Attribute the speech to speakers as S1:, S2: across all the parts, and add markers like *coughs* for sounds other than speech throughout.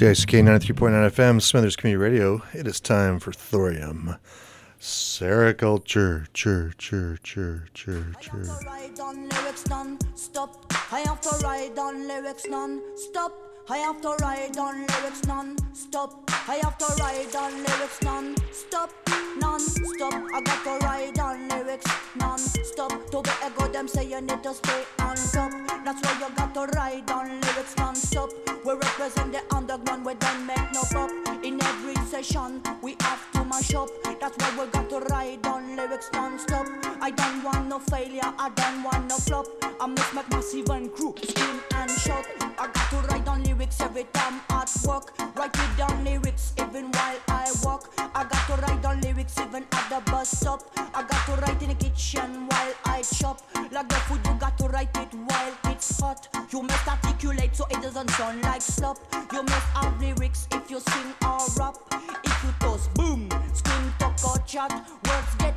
S1: CICK 93.9 FM, Smithers Community Radio. It is time for Thorium. Sericulture, chur, chur, chur, chur, chur.
S2: I have to ride on lyrics non-stop. I have to ride on lyrics non-stop. I have to ride on lyrics non-stop. I have to ride on lyrics non-stop. Non-stop. I got to ride on lyrics non-stop. To a good, them say you need to stay on top. That's why you got to ride on lyrics non-stop. We represent the underground, we don't make no pop. In every session, we have to mash up. That's why we got to ride on lyrics non-stop. I don't want no failure, I don't want no flop. I must make massive and crew scream and shout. I got to write on lyrics every time at work. Write it down lyrics even while I walk. I got to write on lyrics even at the bus stop. I got to write in the kitchen while I chop. Like the food, you got to write it while it's hot. You must articulate so it doesn't sound like slop. You must have lyrics if you sing or rap. If you toast, boom, or chat.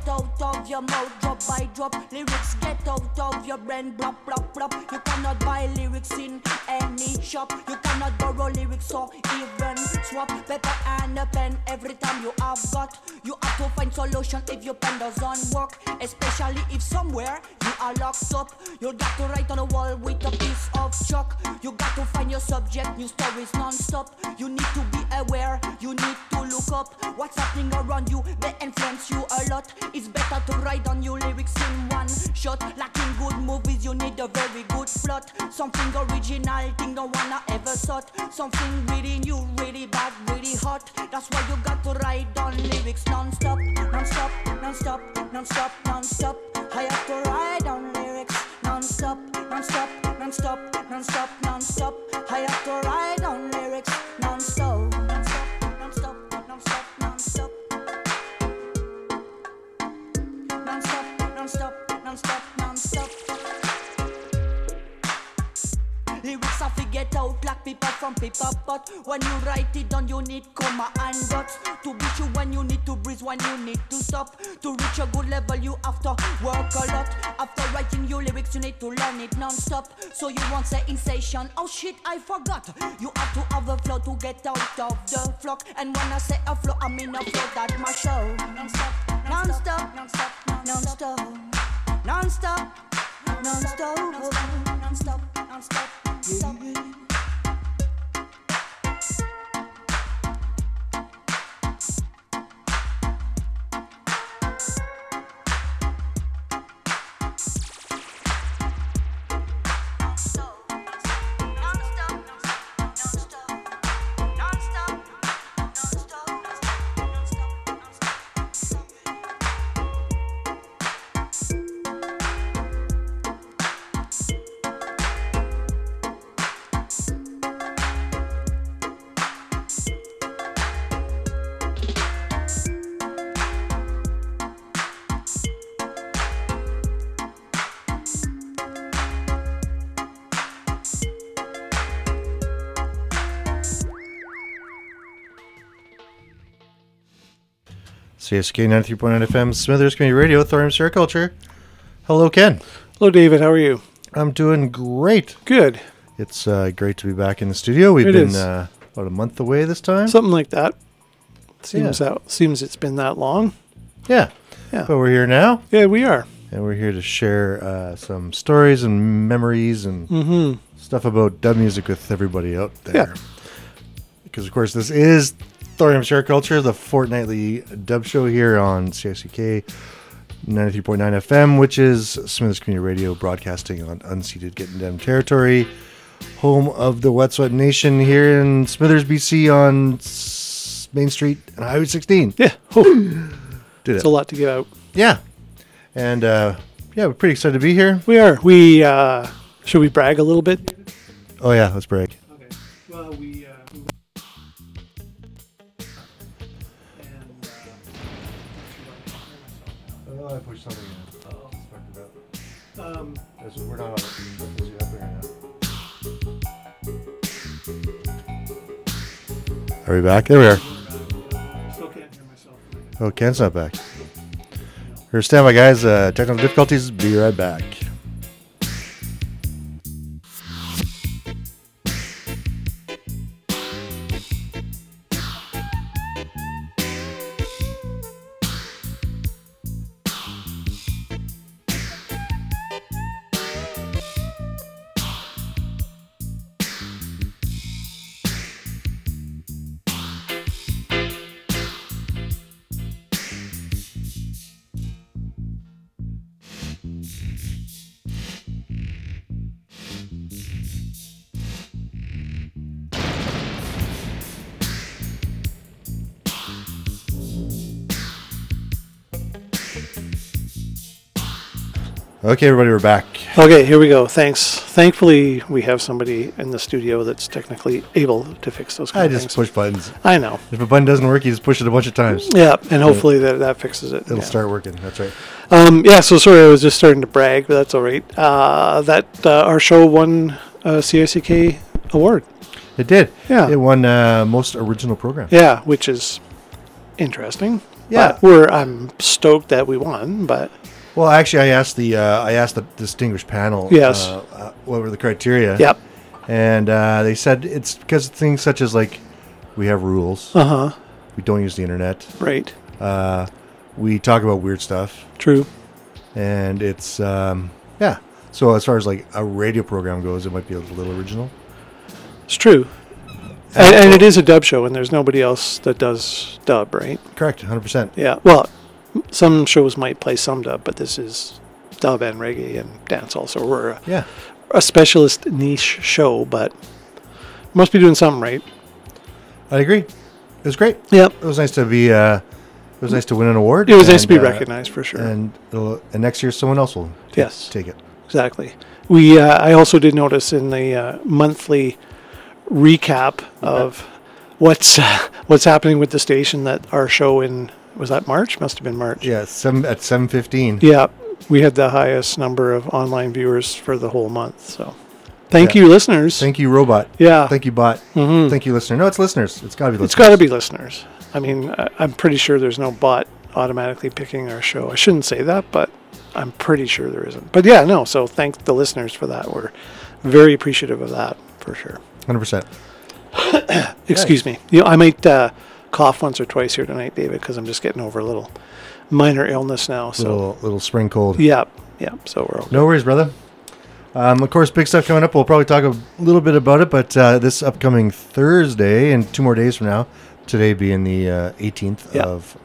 S2: Get out of your mouth, drop by drop. Lyrics get out of your brain, blop, blop, blop. You cannot buy lyrics in any shop. You cannot borrow lyrics or even swap paper and a pen every time you have got. You have to find solution if your pen doesn't work, especially if somewhere you are locked up. You got to write on a wall with a piece of chalk. You got to find your subject, new stories non-stop. You need to be aware, you need to look up what's happening around you. They influence you a lot. It's better to write on your lyrics in one shot. Like in good movies, you need a very good plot. Something original, thing no one ever thought. Something really new, really bad, really hot. That's why you got to write on lyrics non-stop, non-stop, non-stop, non-stop, non-stop. I have to write on lyrics non-stop, non-stop, non-stop, non-stop, non-stop. I have to write Out like paper from paper But when you write it down you need comma and dots To be sure when you need to breathe when you need to stop. To reach a good level you have to work a lot. After writing your lyrics you need to learn it non-stop. So you won't say in session Oh shit I forgot. You have to have a flow to get out of the flock. And when I say a flow I mean a flow that my show. Non-stop, non-stop, non-stop, non-stop Non-stop, non-stop, non-stop, non-stop, non-stop
S1: CICK 93.9 FM, Smithers Community Radio, Thorium Sericulture. Hello, Ken.
S3: Hello, David. How are you?
S1: I'm doing great.
S3: Good.
S1: It's uh, great to be back in the studio. We've
S3: It
S1: been uh, about a month away this time.
S3: Something like that. Seems out. Seems it's been that long.
S1: yeah.
S3: Yeah.
S1: But we're here now,
S3: Yeah, we are.
S1: and we're here to share uh, some stories and memories and
S3: Mm-hmm.
S1: stuff about dub music with everybody out there.
S3: Yeah.
S1: Because, of course, this is Thorium Sericulture, the fortnightly dub show here on CICK 93.9 FM, which is Smithers Community Radio broadcasting on unceded Gidimt'en territory, home of the Wet'suwet'en Nation here in Smithers, BC on S- Main Street and Highway 16.
S3: Yeah. Oh,
S1: Did
S3: it's
S1: it.
S3: a lot to get out.
S1: Yeah. And, uh, yeah, we're pretty excited to be here.
S3: We are. We uh, should we brag a little bit?
S1: Oh, yeah, let's brag.
S3: Okay. Well, we.
S1: Are we back? There we are.
S3: still can't hear myself.
S1: Oh, Ken's not back. Here, stand by, guys. Uh, technical difficulties. Be right back. Okay, everybody, we're back.
S3: Okay, here we go. Thanks. Thankfully, we have somebody in the studio that's technically able to fix those
S1: I just
S3: things.
S1: push buttons.
S3: I know.
S1: If a button doesn't work, you just push it a bunch of times.
S3: Yeah, and hopefully that, that fixes it.
S1: It'll
S3: yeah.
S1: start working. That's right.
S3: Um, yeah, so sorry, I was just starting to brag, but that's all right. Uh, that uh, our show won a CICK award.
S1: It did.
S3: Yeah.
S1: It won uh, most original program.
S3: Yeah, which is interesting.
S1: Yeah.
S3: But we're I'm stoked that we won, but
S1: Well, actually, I asked the uh, I asked the distinguished panel.
S3: Yes.
S1: Uh, uh, what were the criteria?
S3: yep.
S1: And uh, they said it's because of things such as like we have rules.
S3: Uh huh.
S1: We don't use the internet.
S3: Right.
S1: Uh, we talk about weird stuff,
S3: True.
S1: and it's um, yeah. So as far as like a radio program goes, it might be a little original.
S3: It's true. And, and it is a dub show, and there's nobody else that does dub, right?
S1: Correct, hundred percent.
S3: Yeah. Well, some shows might play some dub, but this is dub and reggae and dancehall, so we're a,
S1: Yeah,
S3: a specialist niche show, but must be doing something right.
S1: I agree. It was great.
S3: Yep.
S1: It was nice to be. Uh, it was nice to win an award.
S3: It was nice to be
S1: uh,
S3: recognized for sure.
S1: And and next year, someone else will take,
S3: Yes.
S1: take it.
S3: Exactly. We uh, I also did notice in the uh, monthly recap of what's *laughs* what's happening with the station that our show in was that March must have been March.
S1: Yeah, seven at seven fifteen.
S3: Yeah, we had the highest number of online viewers for the whole month. So, thank
S1: Yeah.
S3: you, listeners.
S1: Thank you, robot.
S3: yeah,
S1: Thank you, bot.
S3: Mhm.
S1: Thank you, listener. No, it's listeners. It's got to be listeners.
S3: it's got to be listeners. I mean, I, I'm pretty sure there's no bot automatically picking our show. I shouldn't say that, but I'm pretty sure there isn't. But yeah, no. So thank the listeners for that. We're very appreciative of that for sure.
S1: Hundred percent. *coughs*
S3: Excuse me. You know, I might uh, cough once or twice here tonight, David, because I'm just getting over a little minor illness now. So
S1: Little little spring cold.
S3: yeah, yeah. So we're okay.
S1: No worries, brother. Um, of course, big stuff coming up. We'll probably talk a little bit about it, but uh, this upcoming Thursday and two more days from now, today being the uh, 18th
S3: Yeah.
S1: of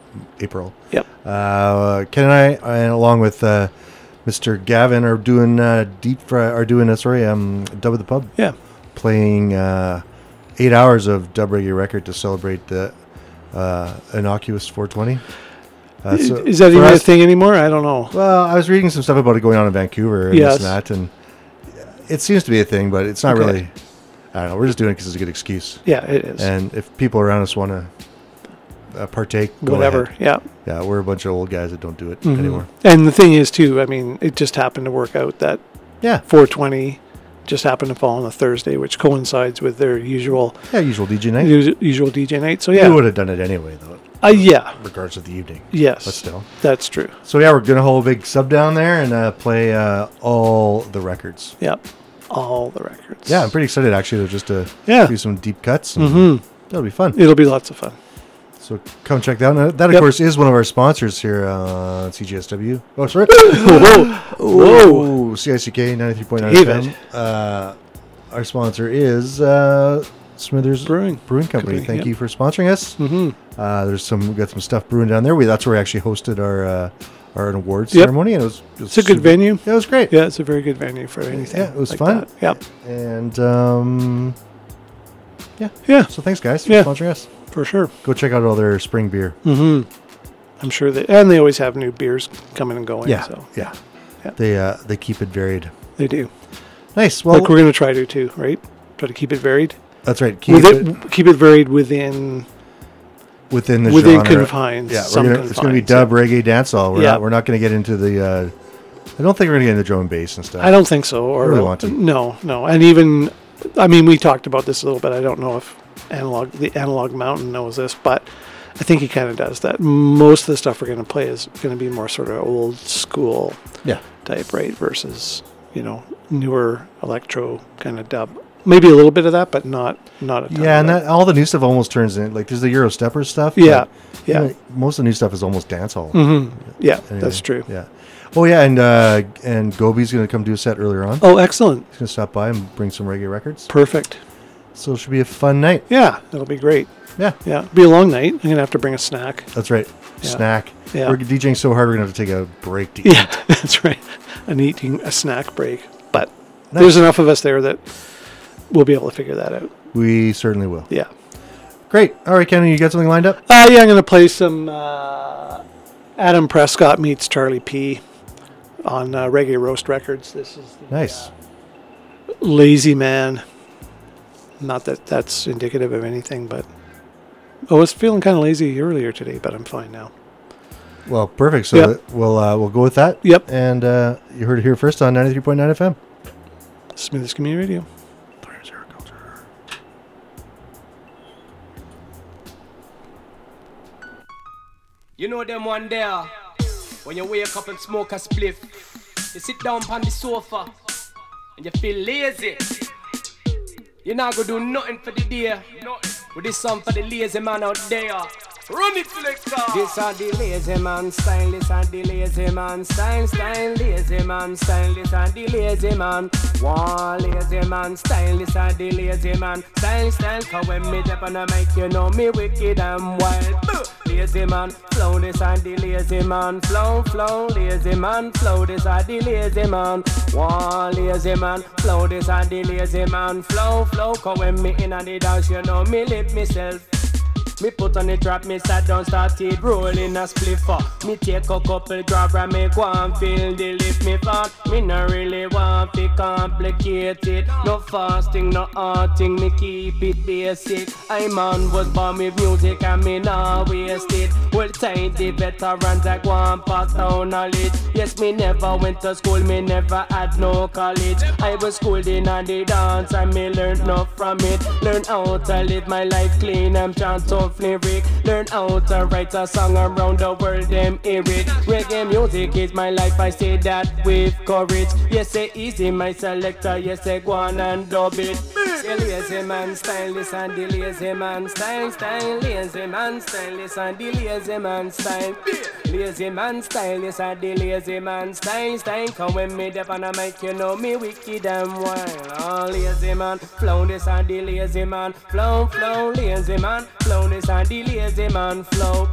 S1: April,
S3: Yep.
S1: uh, Ken and I, and along with uh, Mr. Gavin, are doing uh, deep fry, are doing uh, sorry, um, Dub at the Pub,
S3: Yeah.
S1: playing uh, eight hours of Dub Reggae record to celebrate the uh, innocuous 420. Uh, so
S3: Is that even a thing anymore? I don't know.
S1: well, I was reading some stuff about it going on in Vancouver and
S3: Yes.
S1: this and that, and it seems to be a thing, but it's not
S3: Okay.
S1: really. I don't know. We're just doing it because it's a good excuse,
S3: Yeah, it is.
S1: and if people around us want to uh, partake,
S3: Whatever.
S1: ahead.
S3: Yeah.
S1: Yeah, we're a bunch of old guys that don't do it
S3: Mhm.
S1: anymore.
S3: And the thing is, too. I mean, it just happened to work out that
S1: Yeah,
S3: 420 just happened to fall on a Thursday, which coincides with their usual
S1: yeah, usual DJ night.
S3: us- usual DJ night. So
S1: yeah,
S3: yeah.
S1: would have done it anyway, though,
S3: Uh, yeah.
S1: Regards of the evening.
S3: Yes.
S1: But still.
S3: That's true.
S1: So yeah, we're gonna hold a big sub down there and uh, play uh, all the records.
S3: Yep. All the records.
S1: Yeah, I'm pretty excited actually to just to
S3: Yeah.
S1: do some deep cuts.
S3: Mm-hmm.
S1: That'll be fun.
S3: It'll be lots of fun.
S1: So come check that out. That, of
S3: Yep.
S1: course, is one of our sponsors here uh, on CGSW. Oh, sorry. *laughs*
S3: Whoa.
S1: Whoa. CICK 93.9 FM. Uh, our sponsor is uh, Smithers
S3: Brewing.
S1: Brewing Company.
S3: Company,
S1: Thank
S3: yep.
S1: you for sponsoring us.
S3: Mm-hmm.
S1: Uh, there's some, we got some stuff brewing down there. We, that's where we actually hosted our uh, our awards
S3: Yep.
S1: ceremony. And it was, it was
S3: It's a good venue.
S1: Yeah, it was great.
S3: Yeah, it's a very good venue for anything.
S1: Yeah, it was
S3: like
S1: fun.
S3: that. Yep.
S1: And um,
S3: Yeah,
S1: so thanks, guys, for
S3: Yeah.
S1: sponsoring us.
S3: For sure.
S1: Go check out all their spring beer.
S3: Mm-hmm. I'm sure that, and they always have new beers coming and going.
S1: Yeah,
S3: So
S1: yeah.
S3: Yeah.
S1: They uh, they keep it varied.
S3: they do.
S1: Nice. Well,
S3: like we're going to try to too, right? Try to keep it varied.
S1: that's right. Keep it,
S3: it, keep it varied within
S1: within the
S3: within
S1: genre.
S3: confines.
S1: Yeah, gonna, it's going to be
S3: confines,
S1: dub reggae dancehall. We're
S3: Yeah.
S1: not we're not going to get into the. Uh, I don't think we're going to get into drum and bass and stuff.
S3: I don't think so. Or
S1: really want to.
S3: No, no. And even, I mean, we talked about this a little bit. I don't know if analog the analog mountain knows this, but I think he kind of does that. Most of the stuff we're going to play is going to be more sort of old school
S1: Yeah.
S3: type, right? Versus you know newer electro kind of dub. Maybe a little bit of that, but not not a ton
S1: Yeah, and that, all the new stuff almost turns in like there's the Euro stepper stuff.
S3: Yeah, yeah.
S1: you know, most of the new stuff is almost dancehall.
S3: hmm Yeah,
S1: Anyway,
S3: that's true.
S1: Yeah. Oh yeah, and uh, and Gobi's going to come do a set earlier on.
S3: Oh, excellent.
S1: He's going to stop by and bring some reggae records.
S3: Perfect.
S1: So it should be a fun night.
S3: Yeah, that'll be great.
S1: Yeah,
S3: Yeah, it'll be a long night. I'm gonna have to bring a snack.
S1: that's right.
S3: Yeah.
S1: Snack.
S3: Yeah.
S1: We're DJing so hard we're going to have to take a break to eat.
S3: Yeah, *laughs* that's right. An eating a snack break, but
S1: Nice.
S3: there's enough of us there that we'll be able to figure that out.
S1: We certainly will.
S3: Yeah.
S1: Great. All right, Kenny, you got something lined up?
S3: Uh, yeah, I'm gonna play some uh, Adam Prescott meets Charlie P. on uh, Reggae Roast Records. This is the,
S1: Nice.
S3: Lazy Man. Not that that's indicative of anything, but I was feeling kind of lazy earlier today, but I'm fine now.
S1: Well, perfect. So
S3: Yep.
S1: we'll uh, we'll go with that.
S3: Yep.
S1: And uh, you heard it here first on 93.9 FM.
S3: Smith's Community Radio.
S4: You know them one there. When you wake up and smoke a spliff, you sit down on the sofa and you feel lazy. You're not gonna do nothing for the day. With this song for the lazy man out there. Run it, selector. This are the lazy man style. This are the lazy man style. Style, lazy man style. This are the lazy man. One lazy man style. This are the lazy man style. Style. Cause when me step on the mic, you know me wicked and wild. Lazy man, flow this and the lazy man, flow, flow, lazy man, flow this and the lazy man. One lazy man, flow this and the lazy man, flow, flow. Cause when me in and the dance, you know me lift myself. Me put on the trap, me sat down, started rolling a spliffer. Me take a couple drop and me go feel the lift me fat. Me no really want to complicate it. No fasting, no arting, me keep it basic. I man was born with music and me nah waste it. Well, time the veterans that go and pass down knowledge. Yes, me never went to school, me never had no college. I was schooled in the dance and me learned enough from it. Learn how to live my life clean and chant tough lyric. Learn how to write a song around the world, them hear it. Reggae music is my life, I say that with courage. Yes, say easy, my selector. Yes, say go on and dub it. Say lazy man style, this and the lazy man style, style, lazy man style, this and the lazy man style. Lazy man style, this and the lazy man style, style. Come when me dep on a mic, you know me wicked and wild. Oh, lazy man, flow this and the lazy man, flow, flow, lazy man, flow this and the lazy man, flow.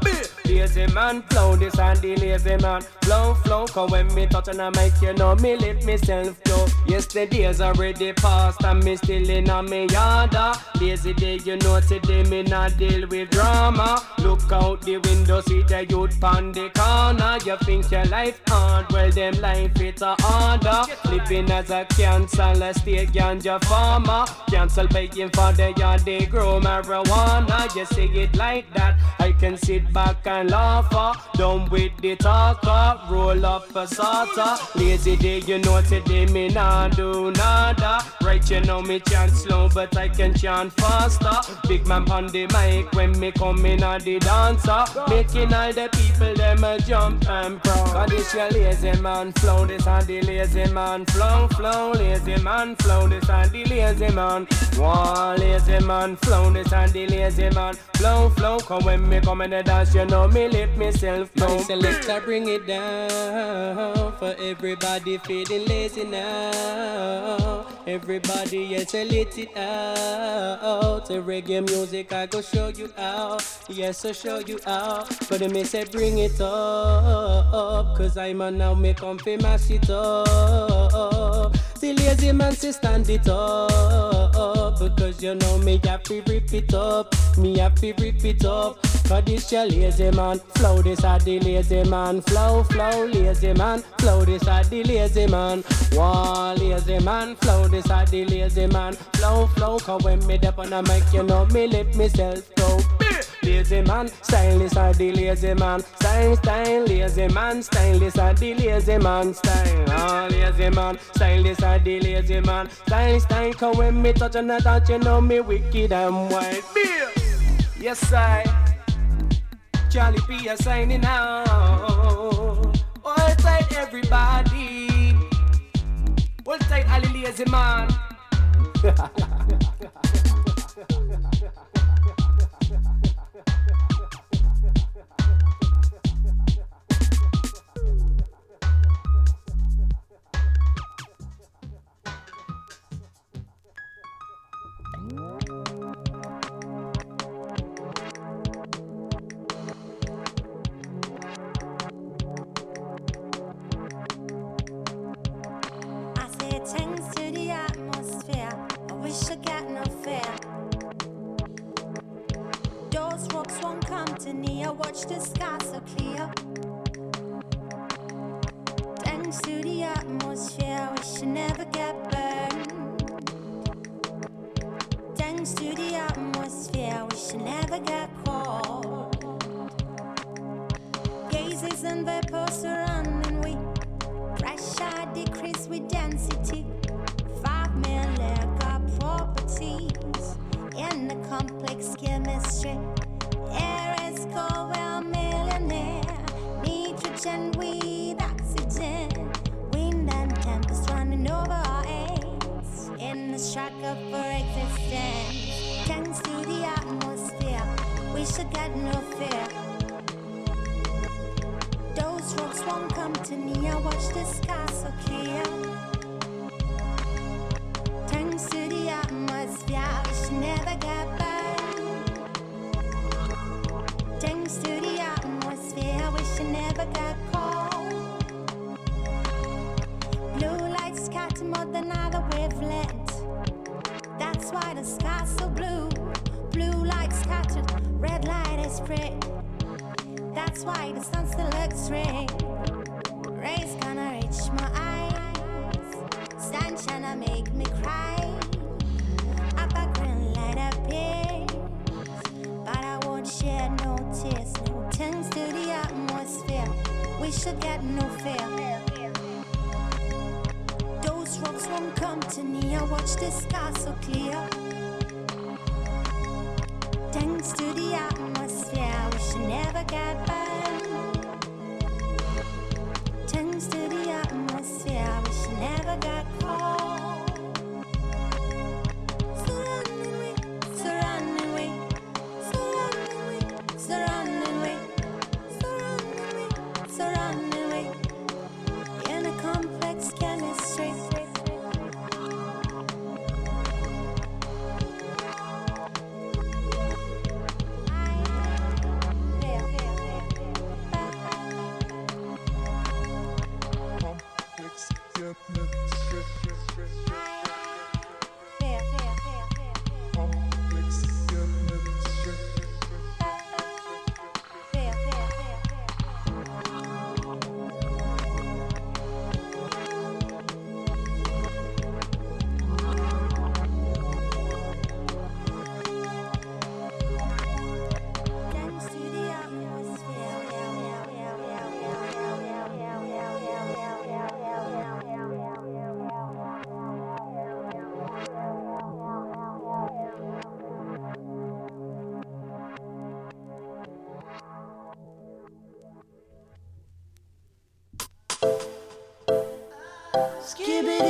S4: Lazy man, flow this and the lazy man, flow, flow. Cause when me touch on a mic, you know me lift myself go. Yesterday's already past and me still in a me yada. Ah, lazy day, you know today me not deal with drama. Look out the window, see the youth on the corner. You think your life hard, well them life it's a harder. Living as a cancer, let's state ganja farmer. Cancel paying for the yard, they grow marijuana. You see it like that, I can sit back and laugh. uh, Done with the talker, roll up a salsa. Lazy day, you know today me nah do nada. Right, you know me chant slow, but I can chant faster. Big man on the mic when me come in on the dancer. Making all the people them a jump and proud. Cause this your lazy man flow, this and the lazy man flow, flow, lazy man flow, this and the lazy man. One lazy man flow, this and the lazy man flow, flow. Cause when me come in the dance, you know me lift myself down. Selector bring it down for everybody feeling lazy now. Everybody, yes, I let it out. The reggae music, I go show you out. Yes, I show you out. But they may say bring it up. Cause I'm a now make comfy mash it up. The lazy man say stand it up. Because you know me to rip it up. Me to rip it up. Cause this your lazy man. Flow this are the lazy man. Flow, flow, lazy man. Flow this are the lazy man. One lazy man. Flow this are the lazy man. Flow, flow. Cause when me dep on the mic, you know me lift myself go. Lazy man, stylist are the lazy man. Style, style, lazy man. Stylist are the lazy man. Style, oh, lazy man. Stylist are the lazy man. Style, style. Cause when me touch on the touch, you know me wicked and wild. Beer. Yes, I. Charlie P. are signing out. Hold tight, everybody. Hold tight, Ali Lazy Man. *laughs*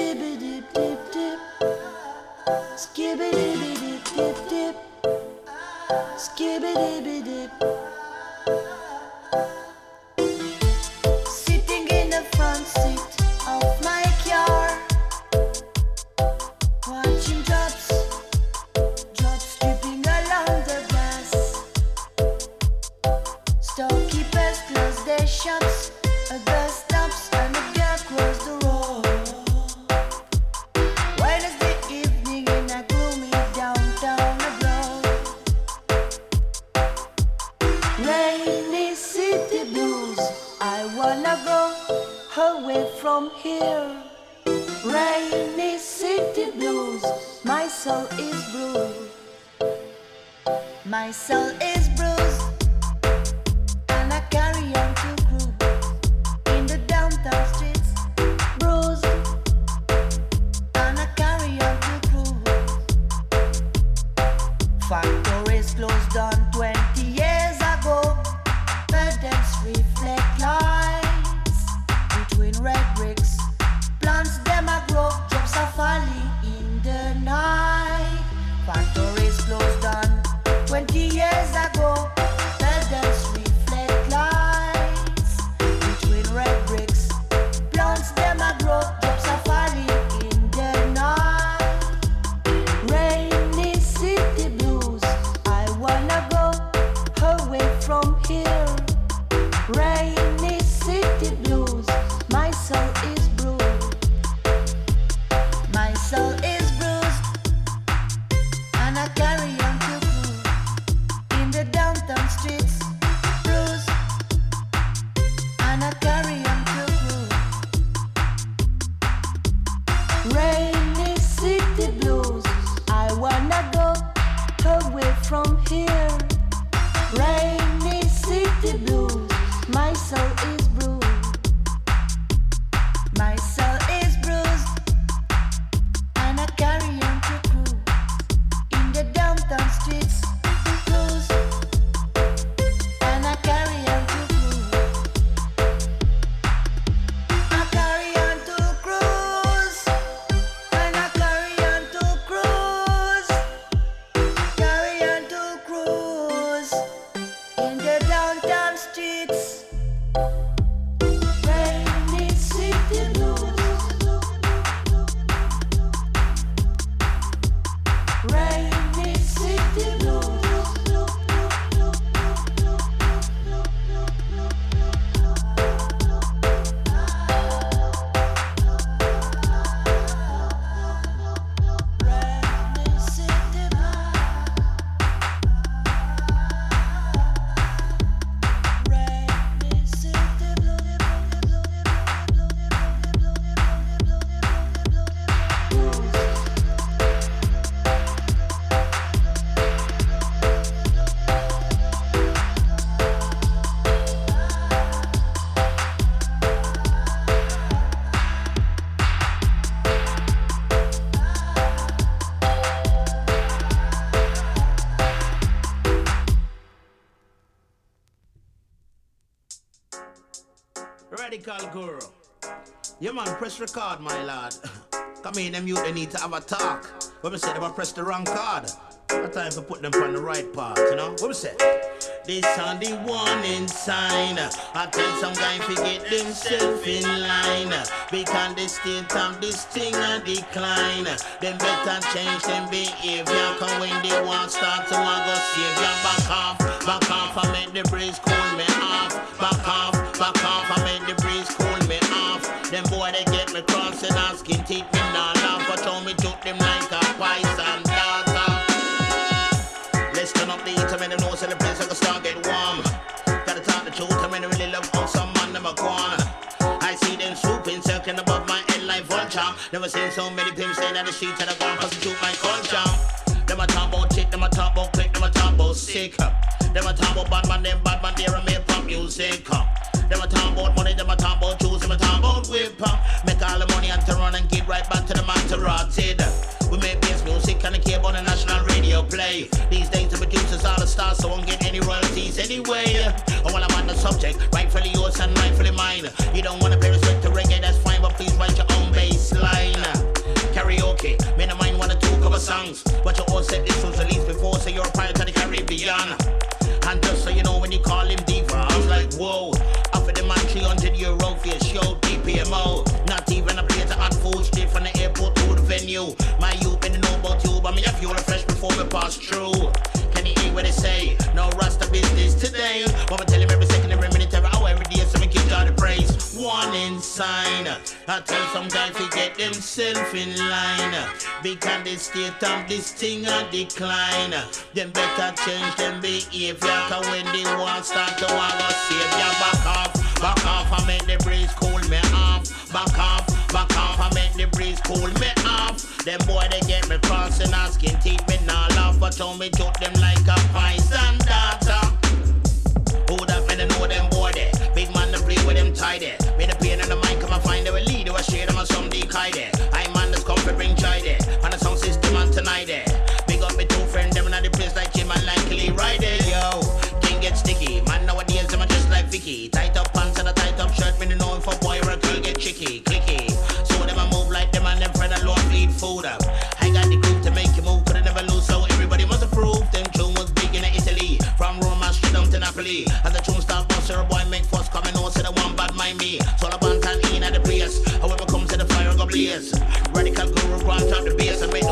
S5: Skibbity dip dip dip. Skibbity
S6: Guru. Yeah, man, press record, my lad. *laughs* Come in, them youth, they need to have a talk. What we say, they press the wrong card. What time to put them on the right part, you know? What we say? This on the warning sign. I tell some guy to get themselves in line. Because the state of this thing a decline. Them better change them behavior. Cause when they want start to want go save ya, back off, back off, I make the breeze cool me off. Back off, back off, I make the breeze cool me off. Them boy they get me crossing asking teeth me not laugh. But how me took them like a poison turn up the heat, I mean, them know so the place I can start get warm. Gotta talk the truth, I mean, I really love how some man them a gone. I see them swooping, circling above my head like vulture. Never seen so many pimps on the street and I gone prostitute my culture. Them a talk about tick, them a talk about click, them a talk about sick. Them a talk about bad man, them bad man, they are make pop music. Them a talk about money, them a talk about shoes, them a talk about whip. Make all the money and to run and get right back to the man to rotted. We make bass music and I care about the national play. These days the producers are the stars, so I won't get any royalties anyway. And while I'm on the subject, rightfully yours and rightfully mine. You don't wanna pay respect to reggae, that's fine, but please write your own bass line. Karaoke, me of mine wanna two cover songs, but you all said this was released before, so you're a pirate of the Caribbean. And just so you know, when you call him diva, I was like, whoa. Offer the man 300 euro for a show, DPMO. Not even a plate of hot food from the airport to the venue. But me have fuel fresh before we pass through. Can you hear what they say? No rasta business today. I tell him every Warning sign. I tell some guys to get themselves in line. Because the state of this thing a decline. Them better change them behavior. Cause when they want start to want to save ya, back off. Back off, I make the breeze cool me off. Back off, back off, I make the breeze cool me off. Them boy they get me crossing asking teeth me now laugh, but told me took them like a poison data. Tie there. Me the pain in the mind come and find a lead or share them or some decoy there. I man that's come for bring joy there. On the sound system and tonight there. Big up me two friend them in the place like him and like Lee right there. Yo, king get sticky. Man nowadays them are just like Vicky. Tight up pants and a tight up shirt. Me no know if a boy or a girl get chicky, clicky. So them a move like them and them friend alone bleed food up. I got the group to make you move, could I never lose. So everybody must approve. Them tune was big in Italy. From Roma straight down to Napoli. As a make fuss know, say the one bad mind me. So the band and in at the place. However comes to the fire go blaze. Radical guru grant out the base and make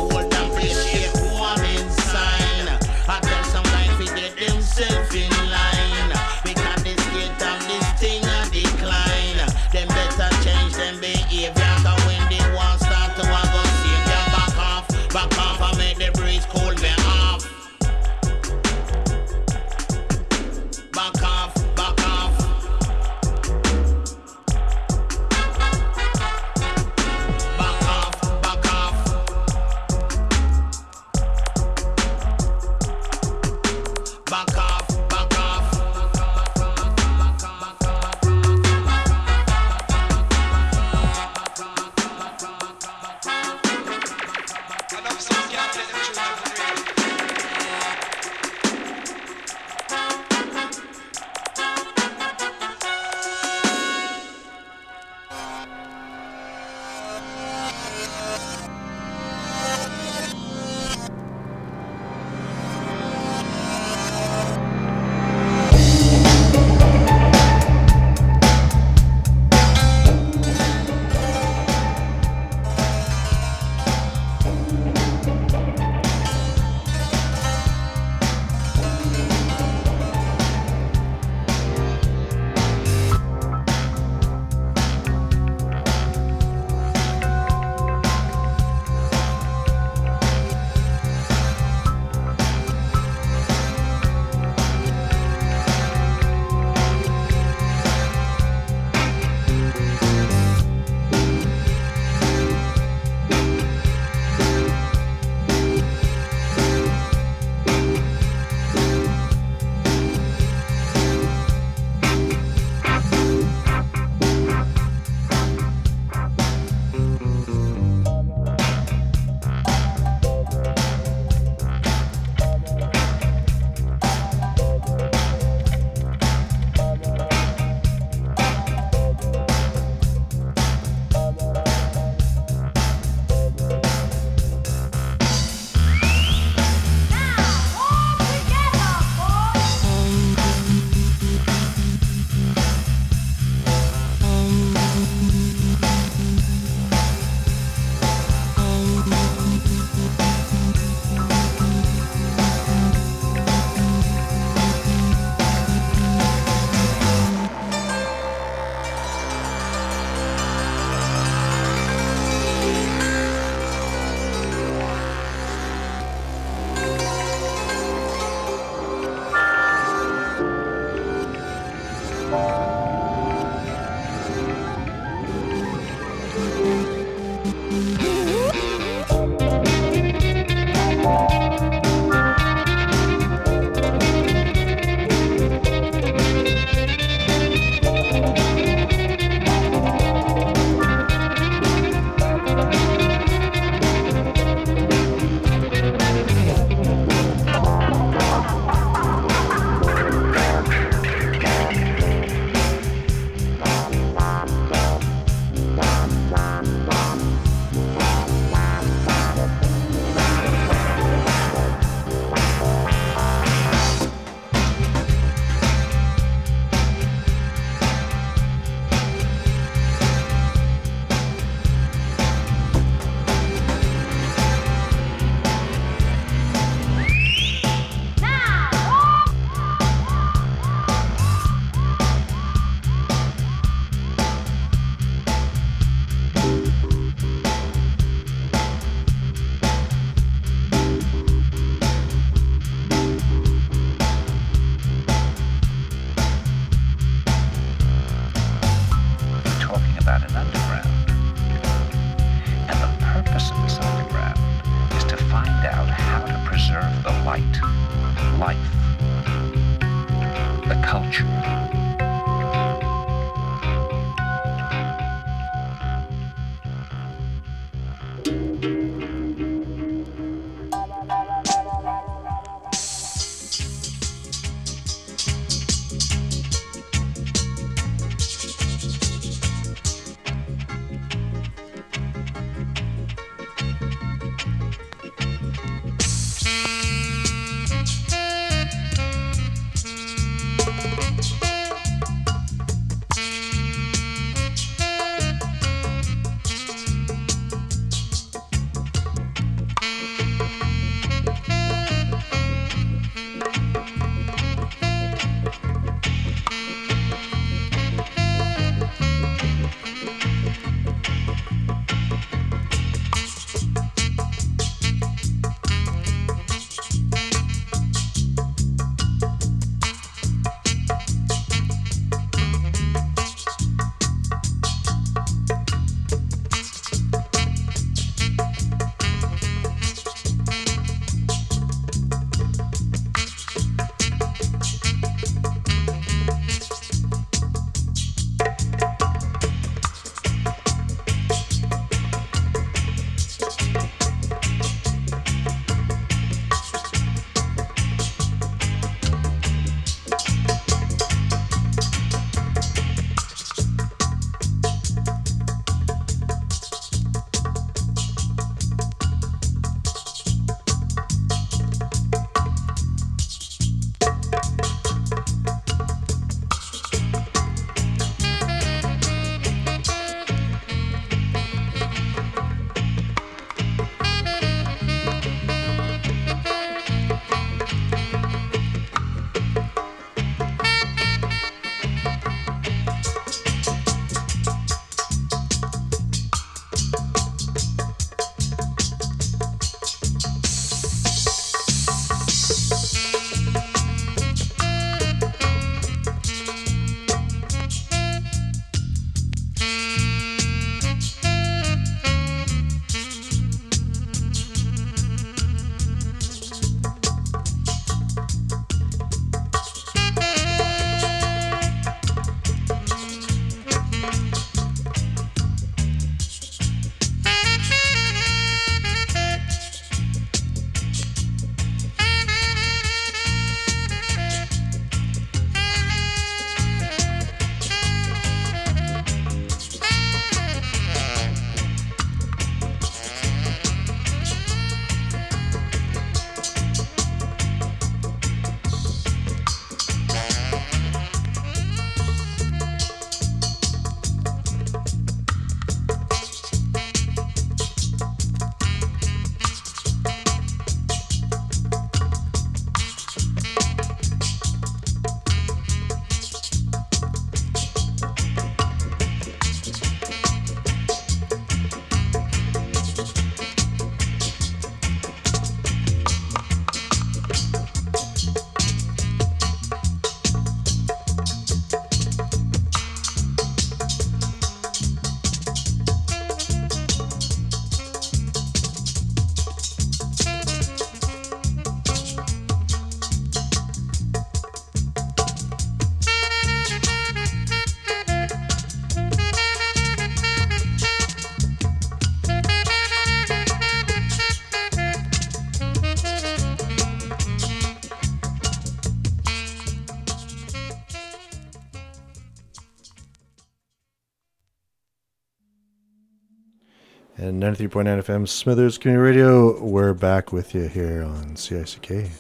S6: And
S1: 93.9 FM Smithers Community Radio. We're back with you here on CICK.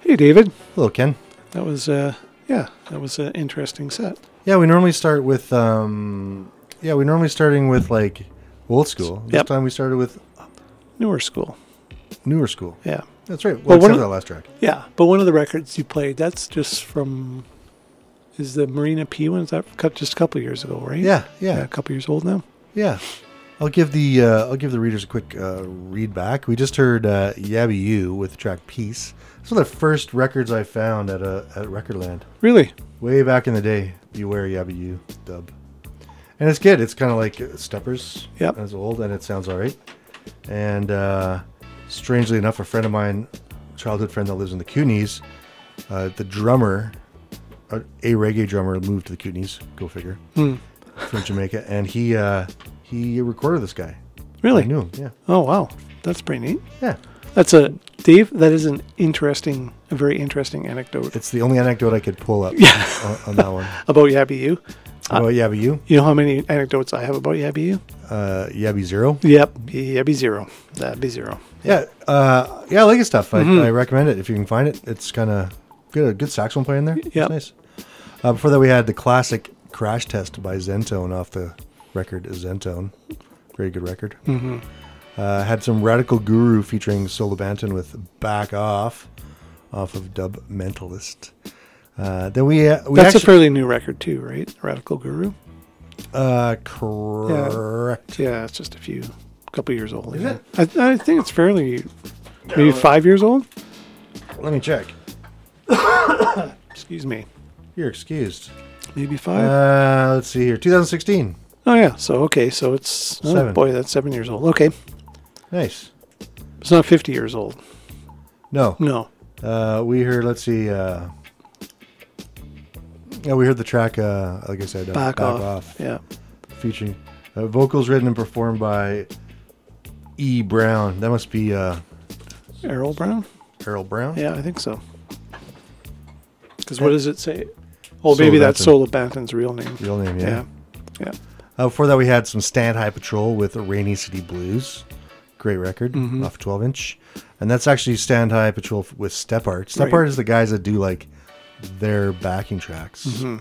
S3: Hey, David.
S1: Hello, Ken.
S3: That was, uh, yeah, that was an interesting set.
S1: Yeah, we normally start with, um, yeah, we normally starting with like old school. This
S3: Yep.
S1: time we started with
S3: Newer school.
S1: newer school.
S3: Yeah.
S1: That's right.
S3: Well,
S1: Well,
S3: one
S1: except
S3: of-
S1: that last track.
S3: Yeah. But one of the records you played, that's just from, is the Marina P one? Is that cut just a couple years ago, right?
S1: Yeah, yeah,
S3: a couple years old now.
S1: yeah. I'll give the uh, I'll give the readers a quick uh, read back. We just heard uh, Yabby You with the track Peace. It's one of the first records I found at a at Recordland.
S3: Really?
S1: way back in the day. Beware Yabby You dub, and it's good. It's kind of like Steppers.
S3: Yep.
S1: It's old and it sounds all right. And uh, strangely enough, a friend of mine childhood friend that lives in the Kootenays. Uh, the drummer, a, reggae drummer, moved to the Kootenays. Go figure.
S3: Hmm.
S1: From Jamaica, and he uh, he recorded this guy.
S3: Really?
S1: I knew him. Yeah.
S3: Oh wow, that's pretty neat.
S1: Yeah.
S3: That's a Dave. That is an interesting, a very interesting anecdote
S1: It's the only anecdote I could pull up *laughs* on, on that one. *laughs*
S3: about Yabby You.
S1: Oh, Yabby you?
S3: You know how many anecdotes I have about Yabby You?
S1: Uh, Yabby Zero?
S3: Yep, Yabby zero. That'd be zero.
S1: Yeah. Uh, yeah, I like his stuff. I,
S3: Mm-hmm.
S1: I recommend it if you can find it. It's kind of good. Good saxophone player in there.
S3: Yeah.
S1: Nice. Uh, before that, we had the classic Crash Test by Zentone off the record Zentone. Very good record. Mm-hmm. Uh, had some Radical Guru featuring Solo Banton with Back Off off of Dub Mentalist. Uh, then we, uh, we
S3: That's a fairly new record too, right? Radical Guru.
S1: uh, correct.
S3: Yeah, it's just a few, couple years old. yeah. I, I think it's fairly, maybe five years old.
S1: Let me check. *coughs*
S3: Excuse me,
S1: You're excused.
S3: maybe five.
S1: Uh, let's see here. 2016.
S3: Oh yeah, so okay, so it's oh,
S1: Seven.
S3: boy, that's seven years old. Okay,
S1: Nice.
S3: it's not fifty years old.
S1: No.
S3: No.
S1: Uh, we heard. Let's see. Uh, yeah, we heard the track. Uh, like I said, uh,
S3: Back, off. Yeah.
S1: featuring uh, vocals written and performed by E. Brown. That must be uh,
S3: Errol Brown.
S1: Errol Brown.
S3: Yeah, I think so. Because what does it say? Oh, maybe that's. Solo Banton's real name.
S1: Real name. Yeah.
S3: Yeah. Yeah.
S1: Uh, before that, we had some Stand High Patrol with Rainy City Blues. Great record
S3: Mm-hmm.
S1: off 12 inch. And that's actually Stand High Patrol with Step Art. Step
S3: Right.
S1: Art is the guys that do like their backing tracks.
S3: Mm-hmm.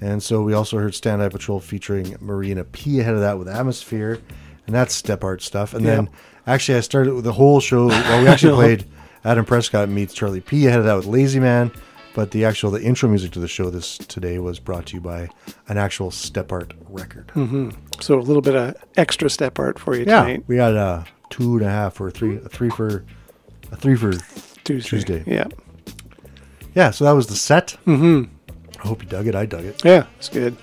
S1: And so we also heard Stand High Patrol featuring Marina P ahead of that with Atmosphere. And that's Step Art stuff. And then actually, I started with the whole show. Well, we actually *laughs* played Adam Prescott meets Charlie P ahead of that with Lazy Man. But the actual the intro music to the show this today was brought to you by an actual Step Art record.
S3: So a little bit of extra step art for you
S1: Yeah,
S3: tonight.
S1: we had a two and a half or three, a three for, a three for
S3: Tuesday.
S1: Tuesday.
S3: Yeah.
S1: Yeah, so that was the set. Mm-hmm. I hope you dug it. I dug it.
S3: Yeah, it's good.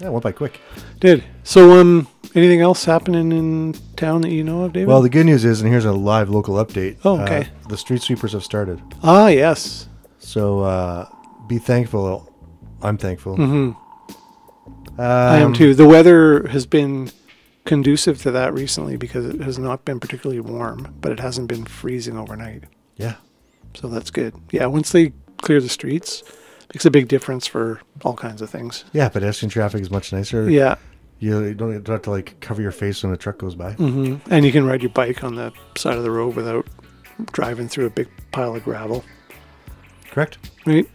S1: Yeah, went by quick.
S3: Did. So um anything else happening in town that you know of, David?
S1: Well, the good news is, and here's a live local update.
S3: Oh, okay.
S1: Uh, the street sweepers have started.
S3: ah yes.
S1: So uh, be thankful. I'm thankful.
S3: Mm-hmm.
S1: Um,
S3: I am too. The weather has been conducive to that recently because it has not been particularly warm, but it hasn't been freezing overnight.
S1: Yeah.
S3: So that's good. Yeah, once they clear the streets, makes a big difference for all kinds of things.
S1: Yeah, pedestrian traffic is much nicer.
S3: Yeah.
S1: You don't you don't have to like cover your face when a truck goes by.
S3: hmm And you can ride your bike on the side of the road without driving through a big pile of gravel.
S1: Correct.
S3: Right?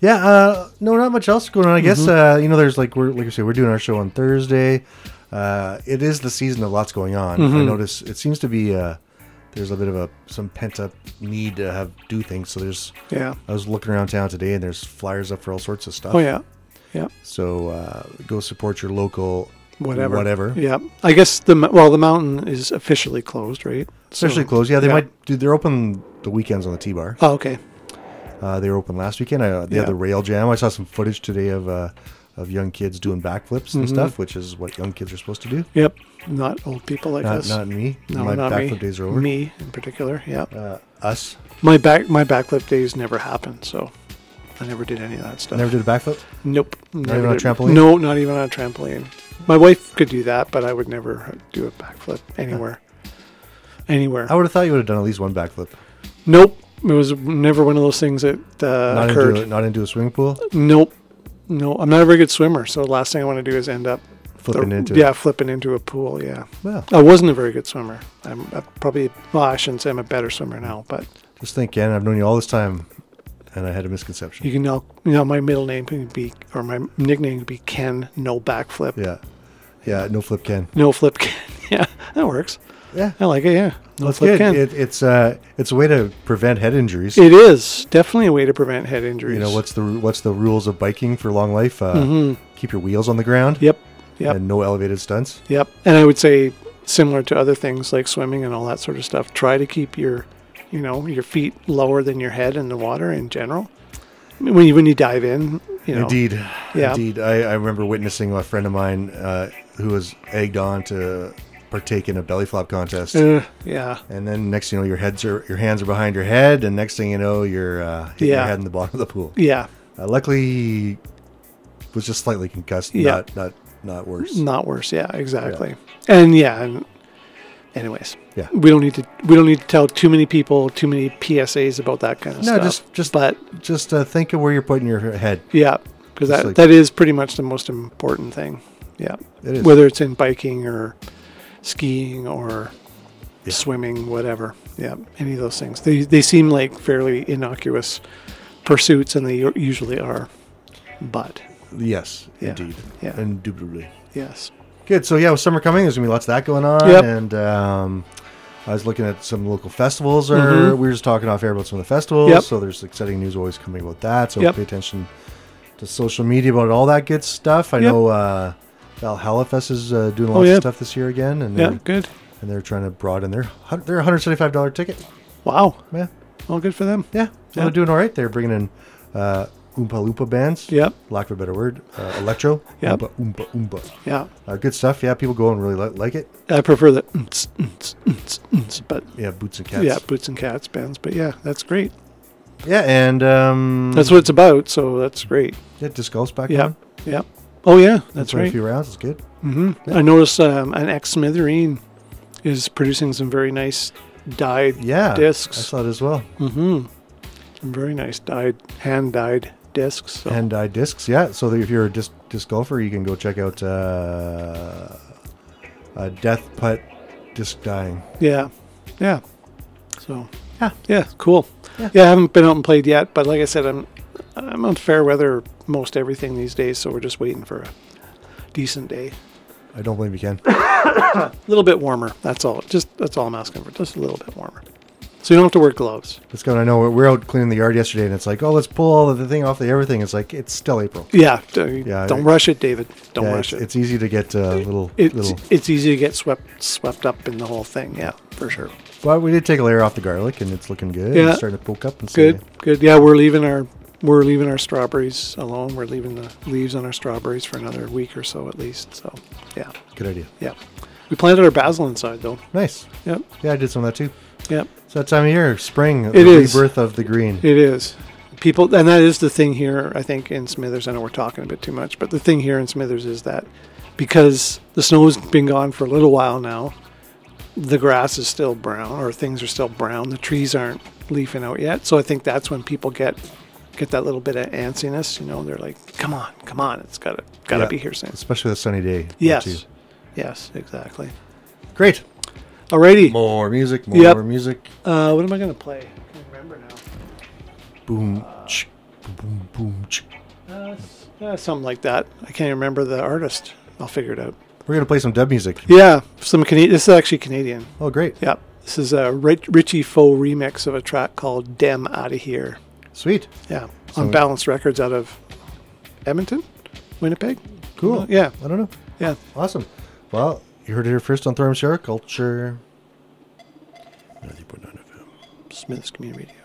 S1: Yeah, uh, no, not much else going on. I guess
S3: Mm-hmm.
S1: uh, you know, there's like we're like I say, we're doing our show on Thursday. Uh, it is the season of lots going on.
S3: Mm-hmm.
S1: I notice it seems to be uh, there's a bit of a some pent up need to have do things. So there's
S3: Yeah.
S1: I was looking around town today and there's flyers up for all sorts of stuff.
S3: Oh yeah. Yeah.
S1: So uh, go support your local
S3: Whatever.
S1: whatever.
S3: Yeah. I guess the well the mountain is officially closed, right?
S1: Especially
S3: So-
S1: closed. Yeah, they
S3: yeah.
S1: might do. They're open the weekends on the T bar.
S3: Oh, okay.
S1: Uh, they were open last weekend. I, they
S3: Yeah.
S1: had the rail jam. I saw some footage today of uh, of young kids doing backflips
S3: Mm-hmm.
S1: and stuff, which is what young kids are supposed to do.
S3: Yep. Not old people like
S1: Not,
S3: us.
S1: not me.
S3: no,
S1: My
S3: not
S1: backflip
S3: me.
S1: days are over.
S3: Me in particular. Yeah.
S1: Uh, us.
S3: My back my backflip days never happened, so I never did any of that stuff.
S1: Never did a backflip.
S3: Nope. Never
S1: even on a trampoline?
S3: No, not even on a trampoline. My wife could do that, but I would never do a backflip anywhere. Anywhere.
S1: I would have thought you would have done at least one backflip.
S3: Nope. It was never one of those things that uh,
S1: not
S3: occurred.
S1: into a, not into a swimming pool.
S3: Nope. No, I'm not a very good swimmer, so the last thing I want to do is end up
S1: Flipping
S3: the-
S1: into
S3: yeah,
S1: it.
S3: flipping into a pool. Yeah,
S1: Well,
S3: I wasn't a very good swimmer. I'm uh, probably well, I shouldn't say I'm a better swimmer now, but
S1: just think, Ken. I've known you all this time, and I had a misconception.
S3: you can know, you know, my middle name can be or my nickname can be Ken No Backflip.
S1: yeah, yeah. No flip, Ken.
S3: No flip *laughs* Ken. yeah, that works.
S1: Yeah,
S3: I like it. Yeah,
S1: that's good. It, it's uh, it's a way to prevent head injuries.
S3: it is definitely a way to prevent head injuries.
S1: you know what's the what's the rules of biking for long life? Uh, Keep your wheels on the ground.
S3: Mm-hmm. Yep. Yep.
S1: And no elevated stunts.
S3: Yep. And I would say similar to other things like swimming and all that sort of stuff, try to keep your, you know, your feet lower than your head in the water in general. I mean, When you when you dive in, you know.
S1: Indeed.
S3: Yeah.
S1: Indeed. I, I remember witnessing a friend of mine uh, who was egged on to partake in a belly flop contest.
S3: Uh, yeah.
S1: And then next, thing you know, your heads are your hands are behind your head, and next thing you know, you're uh, hitting your head in the bottom of the pool.
S3: Yeah.
S1: Uh, luckily, was just slightly concussed,
S3: Yeah.
S1: not not not worse.
S3: Not worse. Yeah, exactly. And yeah, and anyways,
S1: Yeah.
S3: we don't need to we don't need to tell too many people too many PSAs about that kind of
S1: No,
S3: stuff.
S1: No, just just
S3: but
S1: just uh, think of where you're putting your head.
S3: yeah, because that
S1: like-
S3: that is pretty much the most important thing. Yeah,
S1: It is.
S3: whether it's in biking or skiing or
S1: Yeah.
S3: swimming, whatever. Yeah, any of those things. They they seem like fairly innocuous pursuits, and they usually are. But
S1: Yes,
S3: Yeah.
S1: indeed,
S3: Yeah.
S1: indubitably.
S3: yes,
S1: Good. So yeah, with summer coming, there's gonna be lots of that going on.
S3: Yep.
S1: And um, I was looking at some local festivals. Or
S3: Mhm.
S1: we were just talking off air about some of the festivals.
S3: Yep.
S1: So there's exciting news always coming about that. So
S3: Yep.
S1: pay attention to social media about all that good stuff. I know uh, Valhalla Fest is uh, doing
S3: Oh,
S1: lots
S3: yeah.
S1: of stuff this year again, and they're,
S3: yeah, good.
S1: and they're trying to broaden their their 175 dollar ticket.
S3: Wow,
S1: Yeah,
S3: well, good for them.
S1: yeah.
S3: Yeah.
S1: they're doing all right. They're bringing in uh, oompa loompa bands.
S3: Yep,
S1: Lack of a better word, uh, electro.
S3: yeah,
S1: Oompa oompa oompa.
S3: yeah.
S1: Uh, good stuff. Yeah, people go and really li- like it.
S3: I prefer the, "Unts, unts, unts, unts," but
S1: Yeah, boots and cats.
S3: yeah, boots and cats bands. But yeah, that's great.
S1: Yeah, and um,
S3: That's what it's about. So that's great.
S1: yeah, disc golf's back
S3: Yeah, yeah. Oh yeah, that's right.
S1: A few rounds. It's good.
S3: Mm-hmm. I noticed um, an ex Smithereen is producing some very nice dyed
S1: Yeah, I
S3: discs.
S1: saw it as well.
S3: Mm-hmm. Some very nice dyed, hand dyed discs. So.
S1: And dyed discs. Yeah, so if you're a disc disc golfer, you can go check out uh, uh, Death Putt Disc Dyeing.
S3: yeah, yeah. So
S1: Yeah.
S3: yeah, cool.
S1: Yeah.
S3: Yeah. I haven't been out and played yet, but like I said, I'm I'm on fair weather most everything these days, so we're just waiting for a decent day.
S1: I don't believe you can.
S3: A *coughs* little bit warmer. That's all. Just that's all I'm asking for. Just a little bit warmer. So you don't have to wear gloves.
S1: Let's go. I know we're, we're out cleaning the yard yesterday, and it's like, oh, let's pull all of the thing off the everything. It's like it's still April.
S3: Yeah. d-
S1: Yeah,
S3: Don't
S1: I-
S3: rush it, David. Don't
S1: Yeah,
S3: rush
S1: it's,
S3: it.
S1: it's easy to get uh, little
S3: it's
S1: little.
S3: it's easy to get swept swept up in the whole thing. Yeah, for sure.
S1: But we did take a layer off the garlic, and it's looking good.
S3: Yeah.
S1: It's starting to poke up and
S3: Good, good. Yeah, we're leaving our we're leaving our strawberries alone. We're leaving the leaves on our strawberries for another week or so at least. So, yeah,
S1: Good idea.
S3: yeah. We planted our basil inside though.
S1: Nice.
S3: Yep,
S1: Yeah, I did some of that too.
S3: yep.
S1: It's that time of year, spring,
S3: It
S1: the
S3: is.
S1: rebirth of the green.
S3: It is. People, and that is the thing here. I think in Smithers. I know we're talking a bit too much, but the thing here in Smithers is that because the snow's been gone for a little while now, the grass is still brown, or things are still brown. The trees aren't leafing out yet. So I think that's when people get get that little bit of antsiness. You know, they're like, "Come on, come on! It's gotta gotta
S1: Yeah.
S3: be here soon."
S1: especially the sunny day.
S3: Yes, yes, exactly.
S1: Great.
S3: Alrighty.
S1: More music, more
S3: Yep.
S1: music.
S3: Uh, what am I gonna play? I can't remember now.
S1: Boom, ch, boom, boom, ch.
S3: Uh, uh, something like that. I can't remember the artist. I'll figure it out.
S1: We're gonna play some dub music.
S3: Yeah, some Canadian. This is actually Canadian.
S1: Oh, great.
S3: Yeah, this is a Rich- Richie Faux remix of a track called "Dem Out of Here."
S1: Sweet.
S3: Yeah,
S1: So-
S3: on Balance Records out of Edmonton, Winnipeg.
S1: Cool.
S3: Yeah,
S1: I don't know.
S3: yeah.
S1: Awesome. Well, you heard it here first on Thorium Sericulture. 90.9 FM.
S3: Smithers Community Radio.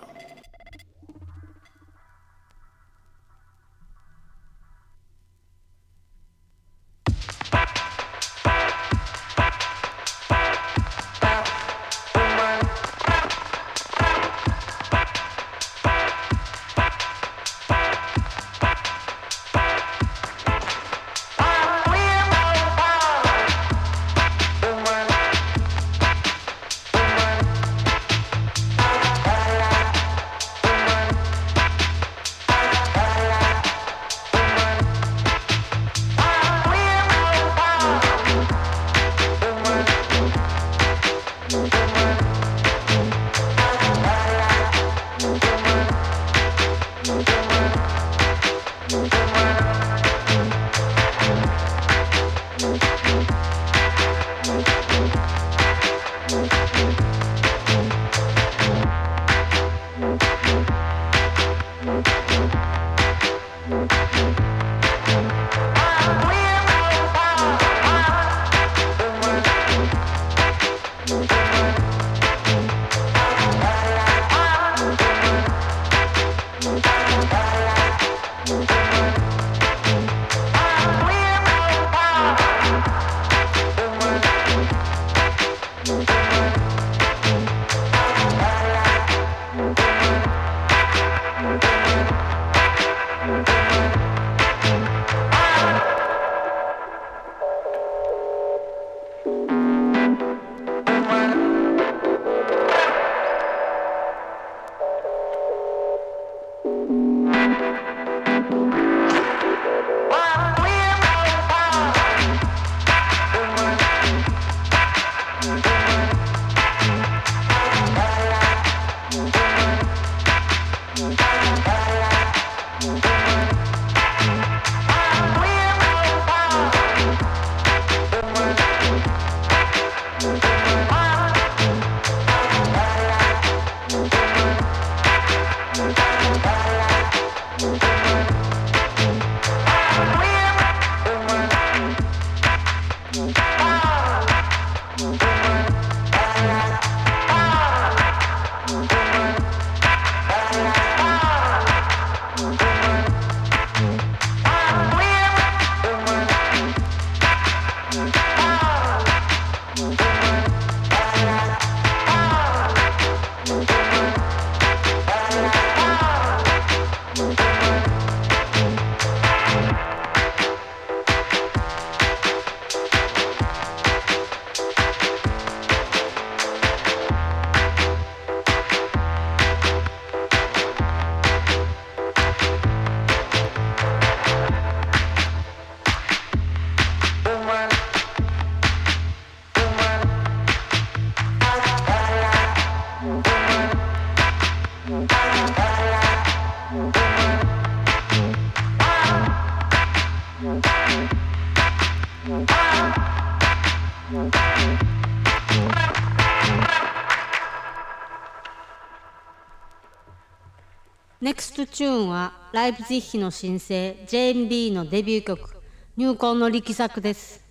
S7: NEXT チューンはライブジッヒの新星 JMB のデビュー曲入婚の力作です。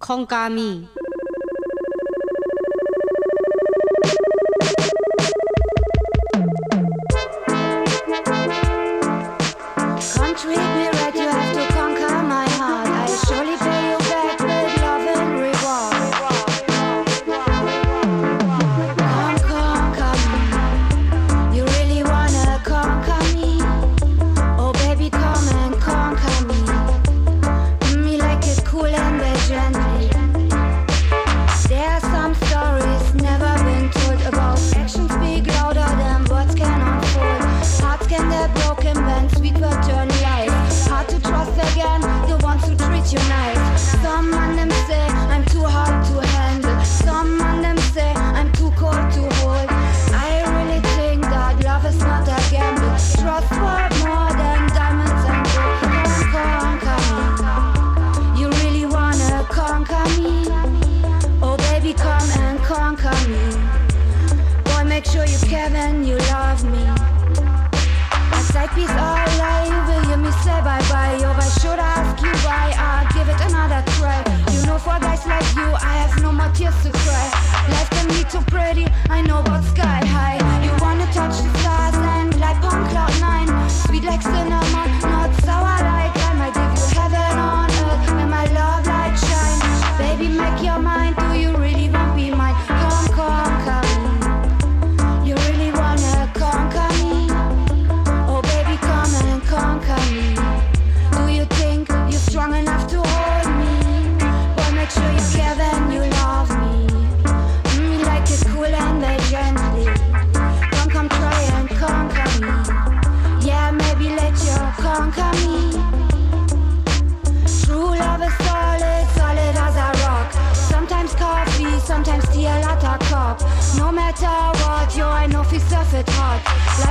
S7: コンカーミー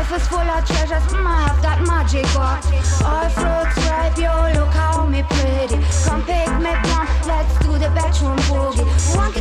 S8: Life is full of treasures, mm, I have that magic one. All fruits ripe, yo, look how me pretty. Come pick me plum, let's do the bedroom boogie.
S9: One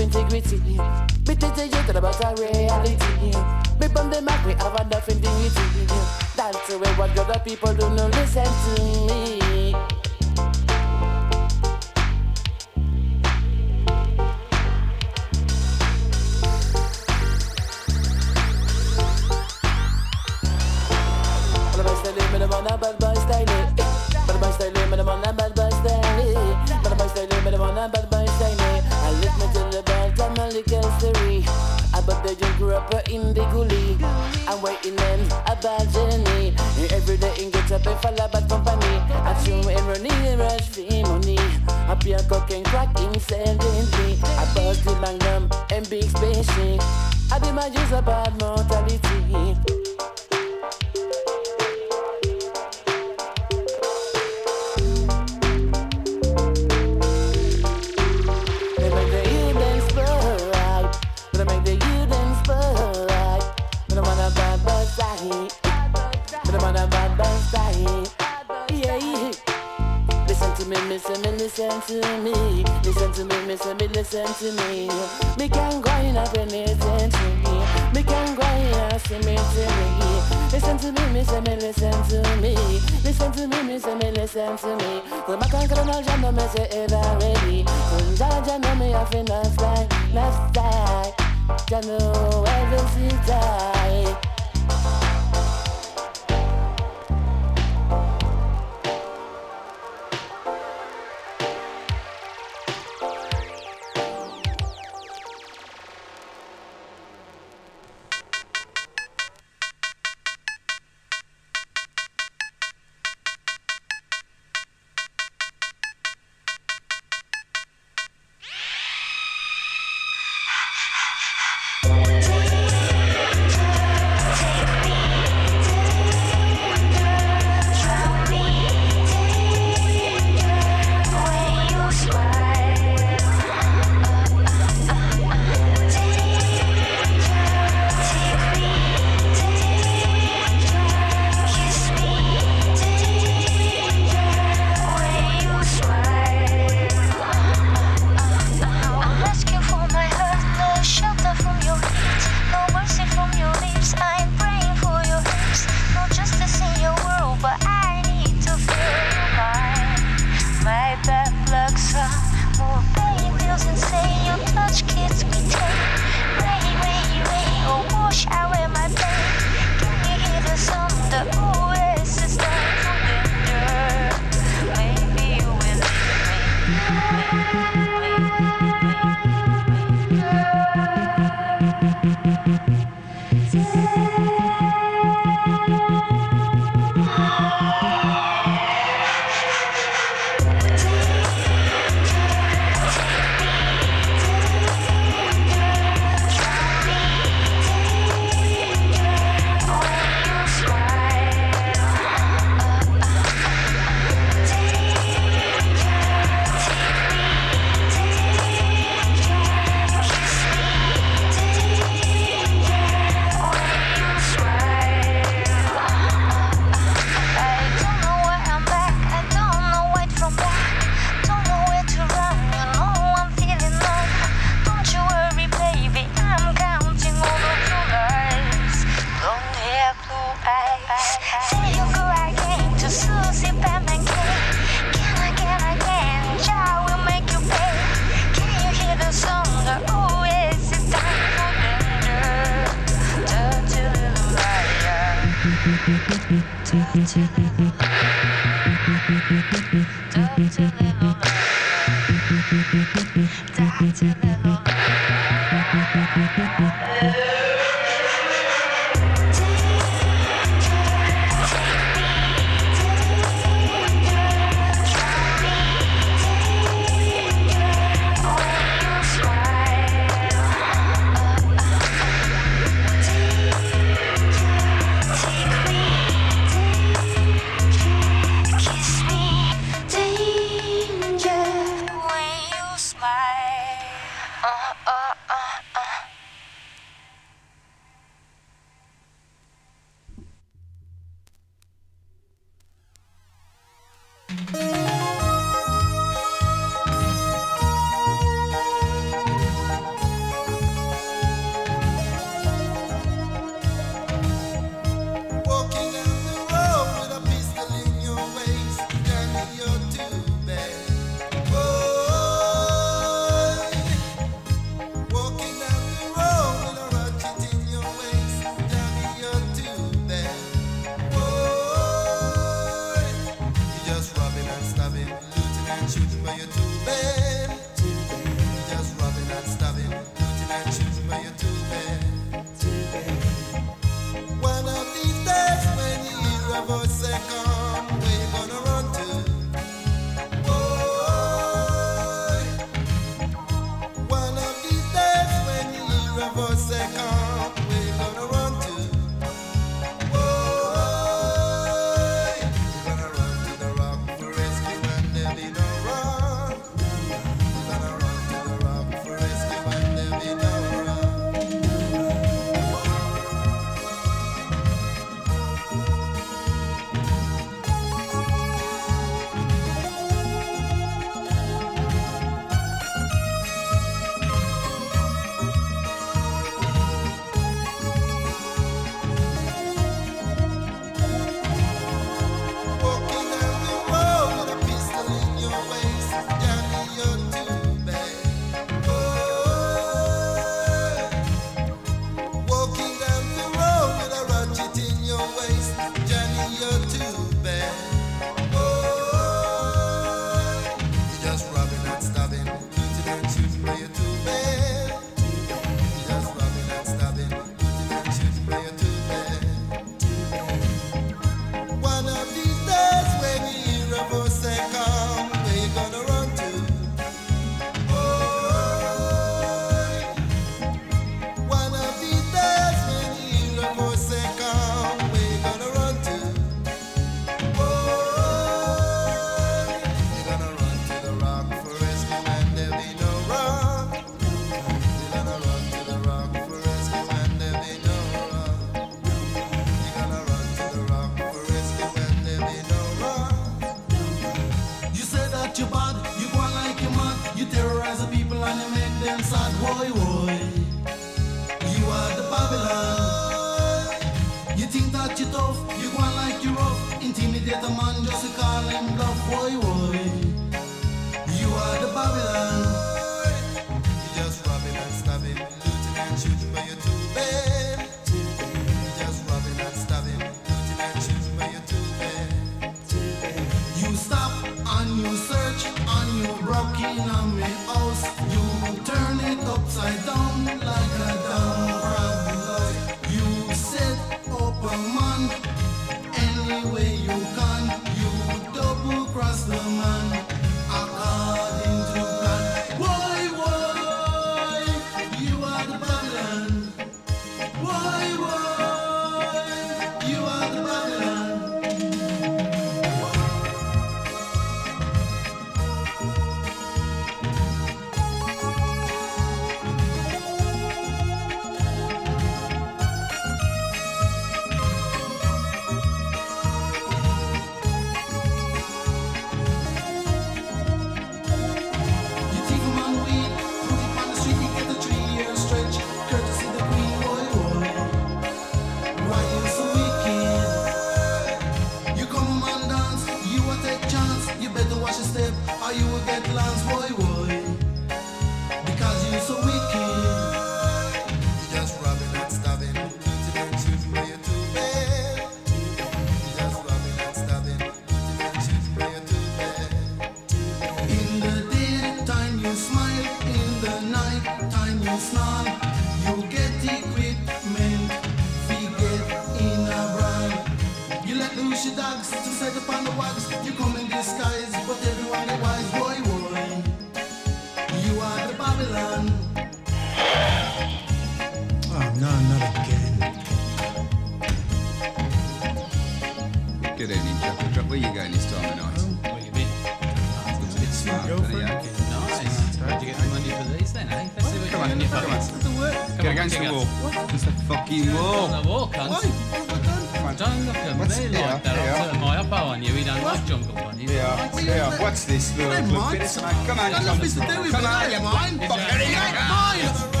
S10: against the wall. Against the fucking
S11: On
S10: wall.
S11: the wall, cunt. Don't look at
S10: What's-
S11: me like that. I'll turn my elbow on you. He don't like jungle bunny.
S10: Yeah, yeah. What's this? Look,
S6: Hey,
S10: look,
S6: Mike.
S10: bit of smoke. Come on, come
S6: nothing to do with
S10: Come on, you fuck it,
S6: You
S10: yeah.
S6: mine.
S9: You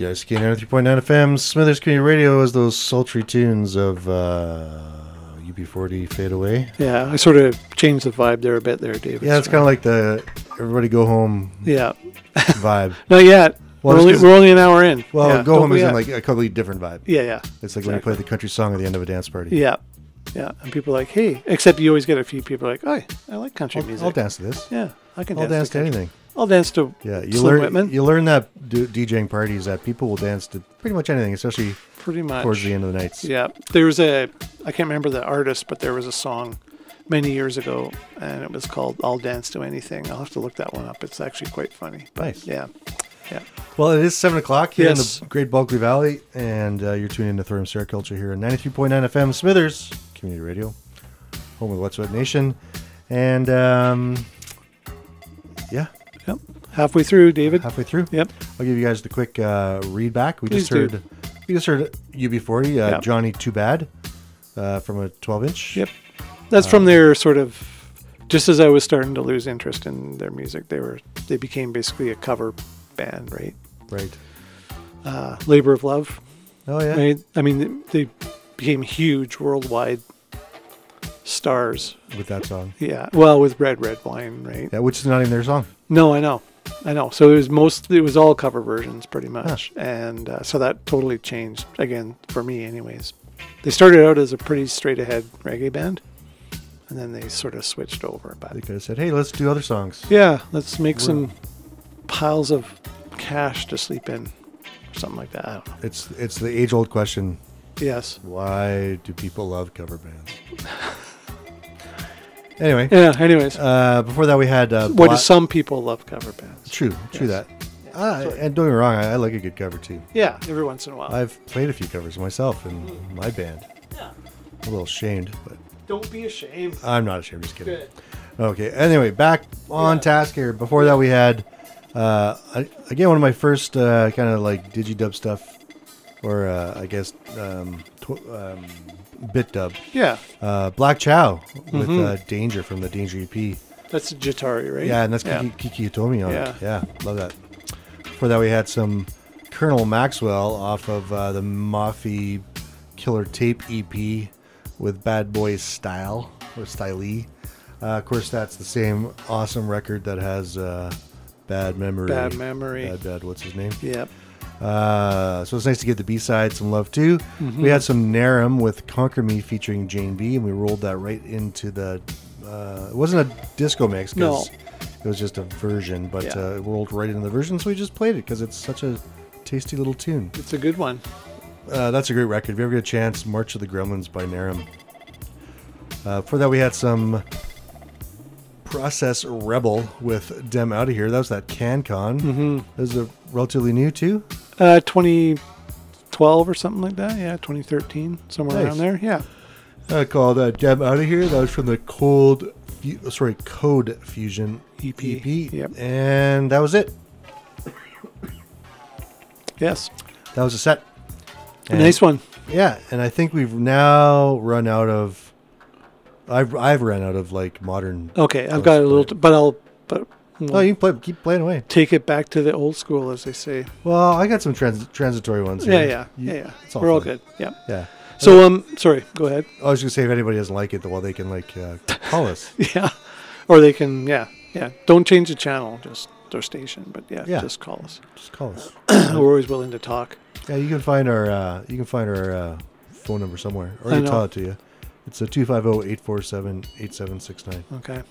S1: CICK 93.9 FM, Smithers Community Radio is those sultry tunes of uh, UB40 Fade Away.
S3: Yeah, I sort of changed the vibe there a bit there, David.
S1: Yeah, it's kind of like the everybody go home
S3: Yeah. *laughs*
S1: vibe.
S3: Not yet.
S1: Well,
S3: we're, only, we're only an hour in.
S1: Well,
S3: Yeah,
S1: go home is in like a completely different vibe.
S3: Yeah, yeah.
S1: It's like when you play the country song at the end of a dance party.
S3: Yeah, yeah. And people are like, hey, except you always get a few people like, hey, I like country
S1: I'll,
S3: music.
S1: I'll dance to this.
S3: Yeah, I can
S1: I'll
S3: dance,
S1: dance to
S3: country.
S1: anything.
S3: I'll dance to
S1: Yeah, you
S3: Slim
S1: learn
S3: Whitman.
S1: you learn that d- DJing parties that people will dance to pretty much anything, especially
S3: Pretty much.
S1: towards the end of the nights.
S3: Yeah, there was a I can't remember the artist, but there was a song many years ago, and it was called "I'll Dance to Anything." I'll have to look that one up. It's actually quite funny.
S1: Nice.
S3: Yeah, yeah.
S1: Well, it is seven o'clock here
S3: Yes.
S1: in the Great Bulkley Valley, and uh, you're tuning into Thorium Sericulture here on 93.9 FM Smithers Community Radio, home of the Wet'suwet'en Nation, and um, yeah,
S3: Yep. Halfway through, David.
S1: halfway through.
S3: Yep.
S1: I'll give you guys the quick uh, read back. We
S3: Please
S1: just
S3: do.
S1: heard we just heard UB40 uh,
S3: Yeah.
S1: Johnny Too Bad uh, from a 12 inch.
S3: Yep. That's
S1: Uh,
S3: from their sort of. Just as I was starting to lose interest in their music, they were they became basically a cover band, right?
S1: Right.
S3: Uh, Labor of Love.
S1: Oh yeah.
S3: I mean, they became huge worldwide stars.
S1: With that song.
S3: Yeah. Well, with Red Red Wine, right?
S1: Yeah, which is not even their song.
S3: No, I know, I know. So it was most, it was all cover versions, pretty much, and uh, so that totally changed again for me, anyways. They started out as a pretty straight ahead reggae band, and then they sort of switched over. But
S1: They could have said, "Hey, let's do other songs."
S3: yeah, let's make
S1: We're-
S3: some piles of cash to sleep in, or something like that. I don't know.
S1: It's it's the age old question.
S3: Yes.
S1: Why do people love cover bands? *laughs* anyway.
S3: Yeah. Anyways,
S1: Uh, before that, we had uh,
S3: what do some people love cover bands?
S1: True, true
S3: Yes.
S1: that. Uh, and don't get me wrong, I, I like a good cover too.
S3: Yeah, every once in a while.
S1: I've played a few covers myself in my band.
S3: Yeah.
S1: I'm a little ashamed, but
S3: Don't be ashamed.
S1: I'm not ashamed. Just kidding.
S3: Good.
S1: Okay. Anyway, back on task here. Before that, we had uh, I- again one of my first uh, kind of like digidub stuff, or uh, I guess um, tw- um, bit dub.
S3: Yeah.
S1: Uh, Black Chow with
S3: Mhm.
S1: uh, Danger from the Danger EP.
S3: That's Jatari, right?
S1: Yeah, and that's
S3: Yeah.
S1: Kiki, Kiki Utomi on
S3: Yeah.
S1: it. Yeah, love that. Before that, we had some Colonel Maxwell off of uh, the Mafi Killer Tape EP with Bad Boys Style or Styley. Uh, of course, that's the same awesome record that has uh, Bad Memory.
S3: Bad Memory.
S1: Bad, bad. What's his name?
S3: Yep.
S1: Uh, so it's nice to give the B side some love too.
S3: Mhm.
S1: We had some Narum with Conquer Me featuring Jane B, and we rolled that right into the. Uh, it wasn't a disco mix
S3: No.
S1: it was just a version, but
S3: Yeah.
S1: uh, it rolled right into the version, so we just played it because it's such a tasty little tune.
S3: It's a good one.
S1: Uh, that's a great record. If you ever get a chance, March of the Gremlins by Narum. Uh, for that, we had some Process Rebel with Dem Out of Here. That was that CanCon.
S3: Mhm.
S1: That was a relatively new too.
S3: Uh, 2012 or something like that. Yeah, 2013, somewhere
S1: Nice.
S3: around there. Yeah.
S1: uh, called uh, Dem Out of Here. That was from the Cold, Fu- sorry, Code Fusion EP.
S3: Yep.
S1: And that was it.
S3: Yes.
S1: That was a set.
S3: A nice one.
S1: Yeah, and I think we've now run out of. I've I've run out of like modern.
S3: Okay, I've got a little, t- but I'll, but
S1: Oh, you can play, keep playing away.
S3: take it back to the old school, as they say.
S1: Well, I got some trans- transitory ones.
S3: Yeah,
S1: here.
S3: yeah,
S1: You-
S3: yeah, yeah.
S1: it's
S3: We're all good. Yeah.
S1: Yeah.
S3: So, um, sorry, go ahead.
S1: I was gonna say if anybody doesn't like it, well, they can like uh, call us. *laughs*
S3: Yeah. Or they can, yeah, yeah. Don't change the channel, just their station, but yeah,
S1: Yeah.
S3: just call us.
S1: Just call us. *clears throat*
S3: We're always willing to talk.
S1: Yeah, you can find our uh, you can find our uh, phone number somewhere, or
S3: I
S1: you can tell it to you. It's a 250-847-8769.
S3: Okay.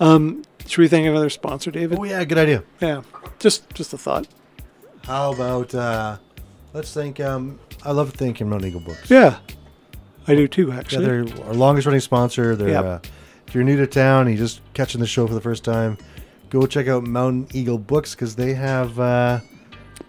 S3: Um, should we thank another sponsor, David?
S1: Oh yeah, good idea.
S3: Yeah. Just, just a thought.
S1: How about uh, let's thank um, I love thanking Mount Eagle Books.
S3: Yeah. I do too,
S1: Yeah,
S3: actually.
S1: they're our longest running sponsor. They're
S3: Yep.
S1: uh, if you're new to town, and you're just catching the show for the first time, go check out Mountain Eagle Books because they have uh,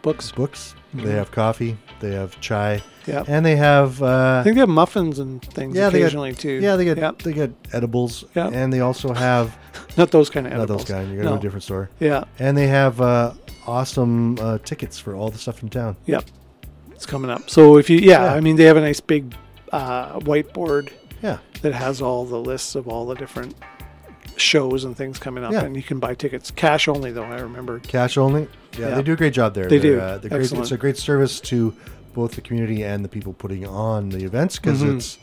S3: books.
S1: Books.
S3: Mhm.
S1: They have coffee. They have chai.
S3: Yep.
S1: And they have. Uh,
S3: I think they have muffins and things
S1: yeah, they
S3: occasionally
S1: get,
S3: too.
S1: Yeah, they get
S3: Yep.
S1: they get edibles.
S3: Yep.
S1: And they also have *laughs*
S3: Not those kind of edibles.
S1: not those kind. Gonna go to
S3: No.
S1: a different store.
S3: Yeah.
S1: And they have uh, awesome uh, tickets for all the stuff in town.
S3: Yep. It's coming up. So if you, yeah,
S1: Yeah.
S3: I mean, they have a nice big uh, whiteboard.
S1: Yeah.
S3: That has all the lists of all the different shows and things coming up,
S1: Yeah.
S3: and you can buy tickets cash only. Though I remember.
S1: Cash only. Yeah,
S3: Yeah.
S1: they do a great job there.
S3: They
S1: They're,
S3: do.
S1: Uh, they're great, it's a great service to both the community and the people putting on the events because
S3: Mhm.
S1: it's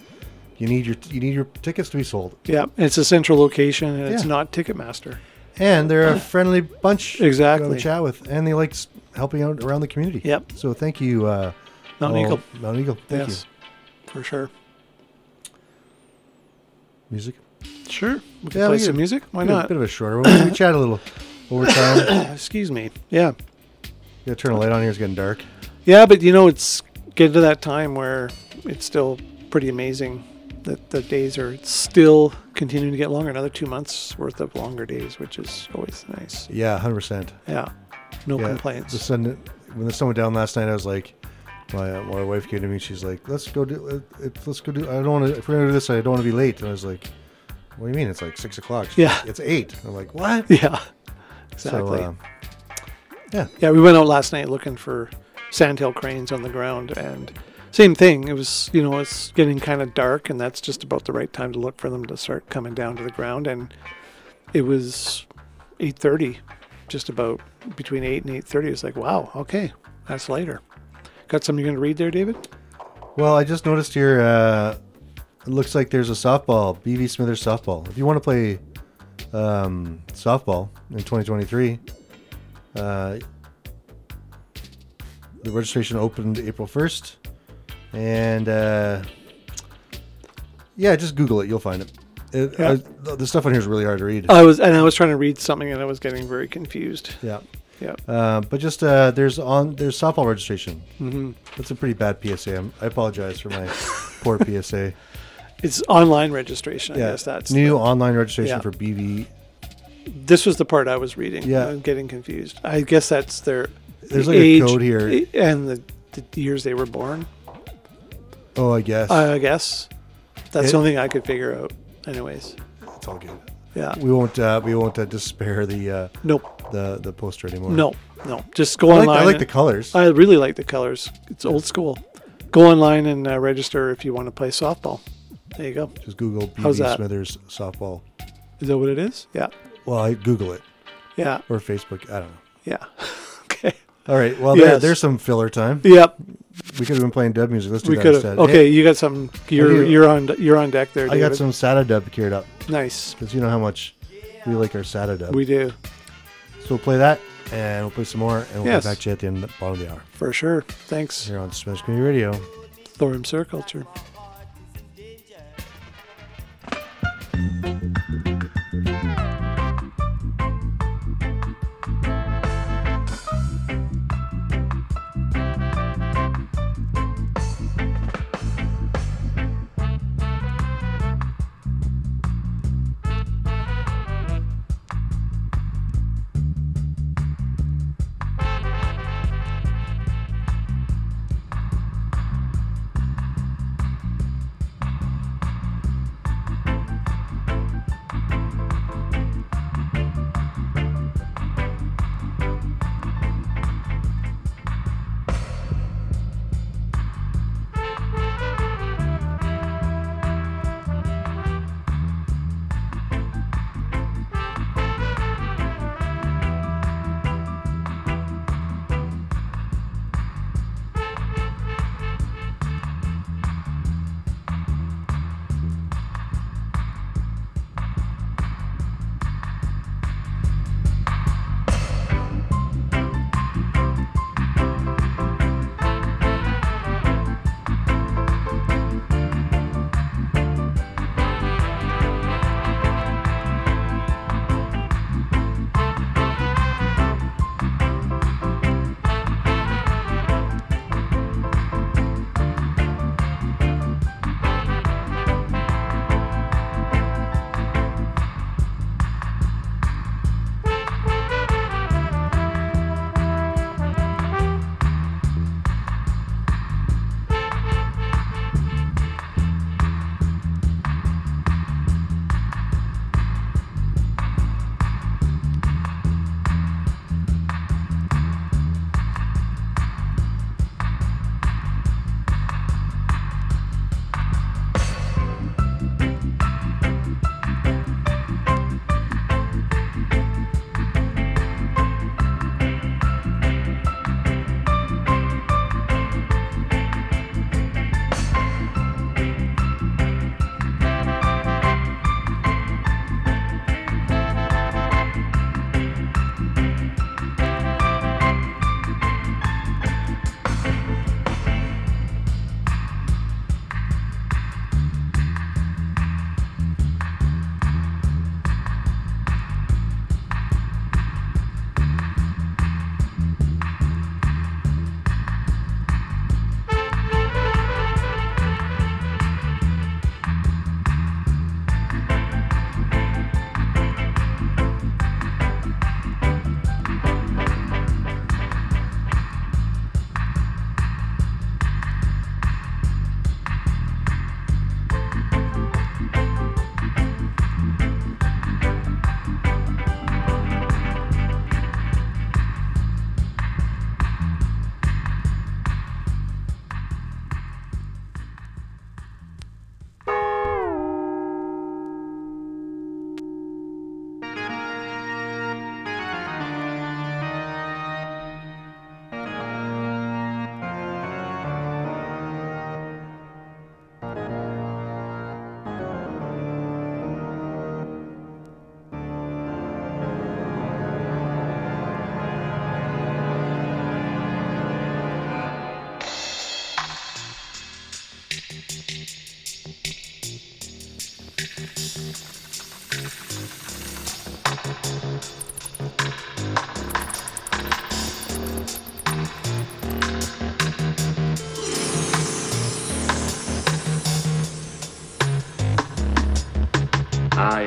S1: you need your you need your tickets to be sold.
S3: Yeah, it's a central location, and it's not Ticketmaster.
S1: And they're a *clears throat* friendly bunch
S3: Exactly.
S1: To chat with, and they like helping out around the community.
S3: Yep.
S1: So thank you, uh,
S3: Mount
S1: all-
S3: Eagle.
S1: Mount Eagle. Thank
S3: yes, for sure.
S1: Music.
S3: Sure, we can
S1: Yeah,
S3: play
S1: we
S3: some music. Why
S1: bit
S3: not?
S1: bit of a shorter one. We chat a little over time. *coughs*
S3: Excuse me. Yeah.
S1: You gotta turn the light on here. It's getting dark.
S3: Yeah, but you know, it's getting to that time where it's still pretty amazing that the days are still continuing to get longer. Another two months worth of longer days, which is always nice.
S1: Yeah, hundred percent.
S3: Yeah, no
S1: Yeah,
S3: complaints.
S1: The sun, when the sun went down last night, I was like, my uh, my wife came to me. She's like, "Let's go do. Uh, it, let's go do. I don't want to. If we're gonna do this, I don't want to be late." And I was like, "What do you mean? It's like six o'clock." She's
S3: Yeah.
S1: like, it's eight. I'm like, "What?" *laughs*
S3: Yeah,
S1: So,
S3: exactly.
S1: uh, yeah.
S3: Yeah, we went out last night looking for sandhill cranes on the ground, and same thing. It was, you know, it's getting kind of dark, and that's just about the right time to look for them to start coming down to the ground. And it was 8:30, just about between eight and 8:30. It's like, wow, okay, that's later. Got something you're going to read there, David?
S1: Well, I just noticed here. Uh, it looks like there's a softball, BV Smithers softball. If you want to play um, softball in 2023, uh, the registration opened April 1st, and uh, yeah, just Google it. You'll find it. it
S3: Yeah.
S1: I- the stuff on here is really hard to read.
S3: I was, and I was trying to read something, and I was getting very confused.
S1: Yeah.
S3: Yeah.
S1: Uh, but just uh, there's on there's softball registration.
S3: Mhm.
S1: That's a pretty bad PSA. I'm, I apologize for my poor PSA. *laughs*
S3: It's online registration. I
S1: yeah,
S3: guess that's
S1: new
S3: the-
S1: online registration
S3: Yeah.
S1: for BV.
S3: This was the part I was reading.
S1: Yeah.
S3: I'm getting confused. I guess that's their
S1: There's
S3: the
S1: like a code here.
S3: and the, the years they were born.
S1: Oh, I guess.
S3: I guess that's
S1: It-
S3: the only thing I could figure out. Anyways,
S1: it's all good.
S3: Yeah.
S1: We won't. Uh, we won't uh, despair the. Uh,
S3: Nope.
S1: The the poster anymore.
S3: no, no, just go
S1: I like,
S3: online.
S1: I like the colors.
S3: I really like the colors. It's old school. Go online and uh, register if you want to play softball. There you go.
S1: Just Google
S3: How's
S1: BB
S3: that?
S1: Smithers softball.
S3: Is that what it is? Yeah.
S1: Well, I Google it.
S3: Yeah.
S1: Or Facebook. I don't know.
S3: Yeah. *laughs* okay.
S1: All right. Well, there,
S3: Yes.
S1: there's some filler time.
S3: Yep.
S1: We could have been playing dub music. Let's do
S3: We
S1: that
S3: could have.
S1: instead.
S3: Okay,
S1: Hey,
S3: you got some. You're you're on you're on deck there.
S1: I
S3: David.
S1: got some SATA dub geared up.
S3: Nice.
S1: Because you know how much we like our SATA dub.
S3: We do
S1: So we'll play that, and we'll play some more, and we'll
S3: Yes.
S1: get back to you at the end of the bottom of the hour.
S3: for sure. Thanks.
S1: Here on Smithers Community Radio.
S3: Thorium Culture.
S12: I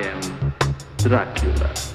S12: am Dracula.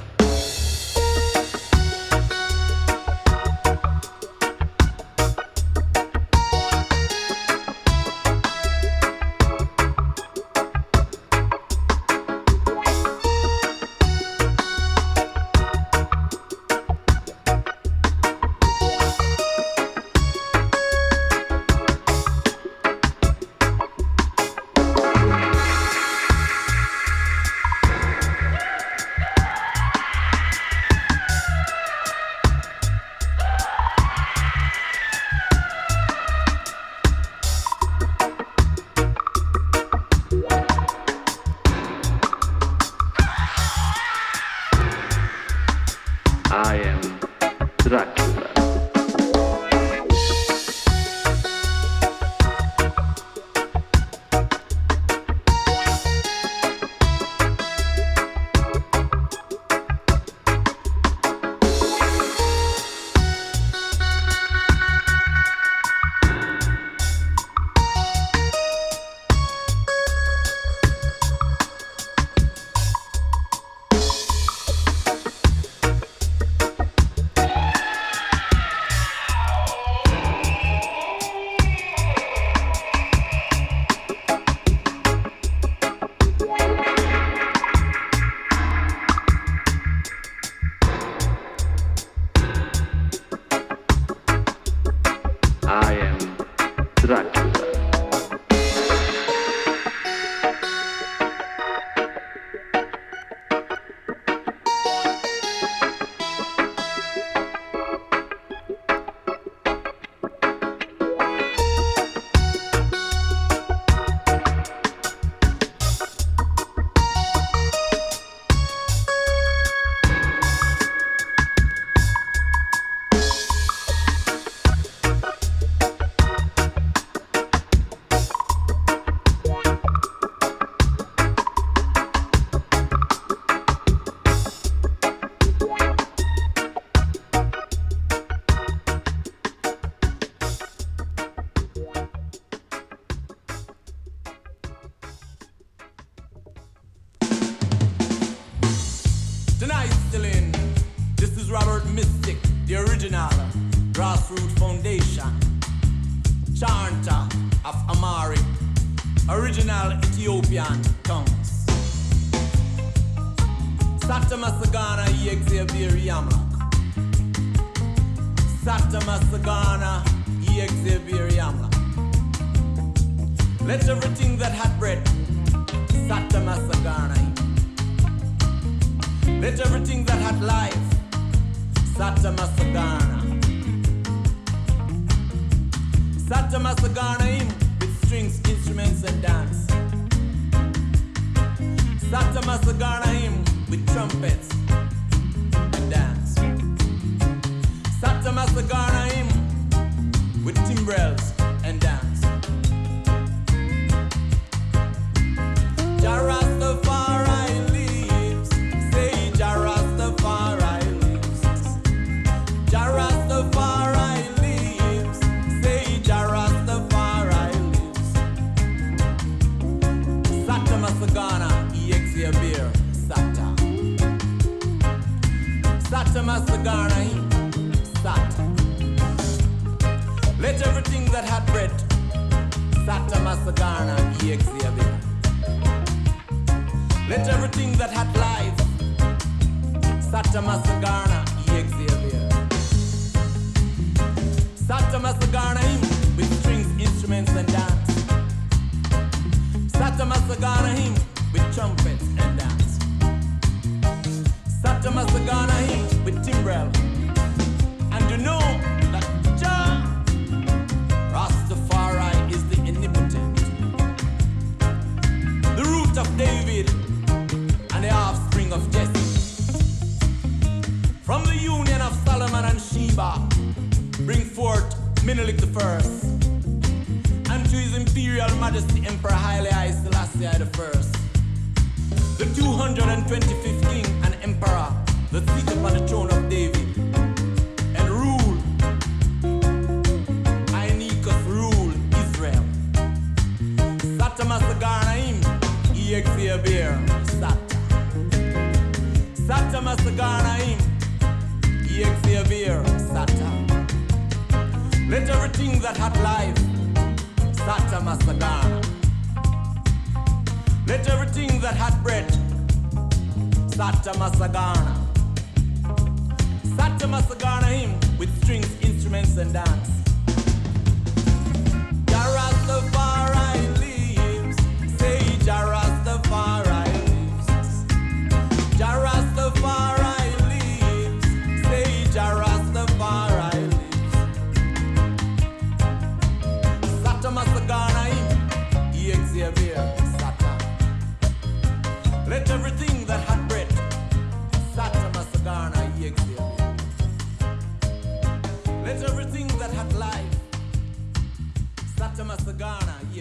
S13: Satama Sagana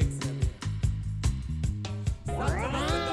S13: Exavier.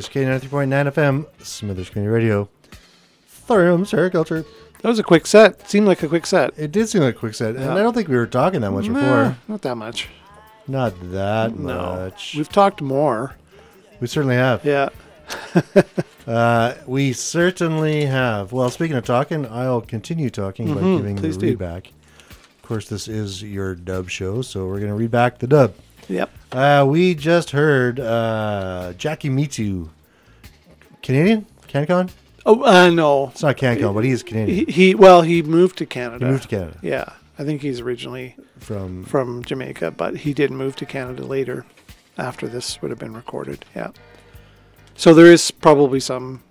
S1: CICK 93.9 FM, Smithers Community Radio, Thorium Sericulture.
S3: That was a quick set. Seemed like a quick set.
S1: It did seem like a quick set.
S3: Yeah.
S1: And I don't think we were talking that much
S3: Nah,
S1: before.
S3: Not that much.
S1: Not that
S3: No.
S1: much.
S3: We've talked more.
S1: We certainly have.
S3: Yeah. *laughs*
S1: uh, we certainly have. Well, speaking of talking, I'll continue talking by
S3: Mhm,
S1: giving the
S3: please do.
S1: read back. Of course, this is your dub show, so we're going to read back the dub.
S3: Yep.
S1: Uh, we just heard uh, Jackie Mittoo. Canadian? CanCon?
S3: Oh uh, no,
S1: It's not CanCon, but he is Canadian.
S3: He, he well, he moved to Canada.
S1: He moved to Canada.
S3: Yeah, I think he's originally
S1: From
S3: from Jamaica, but he did move to Canada later, after this would have been recorded. Yeah. So there is probably some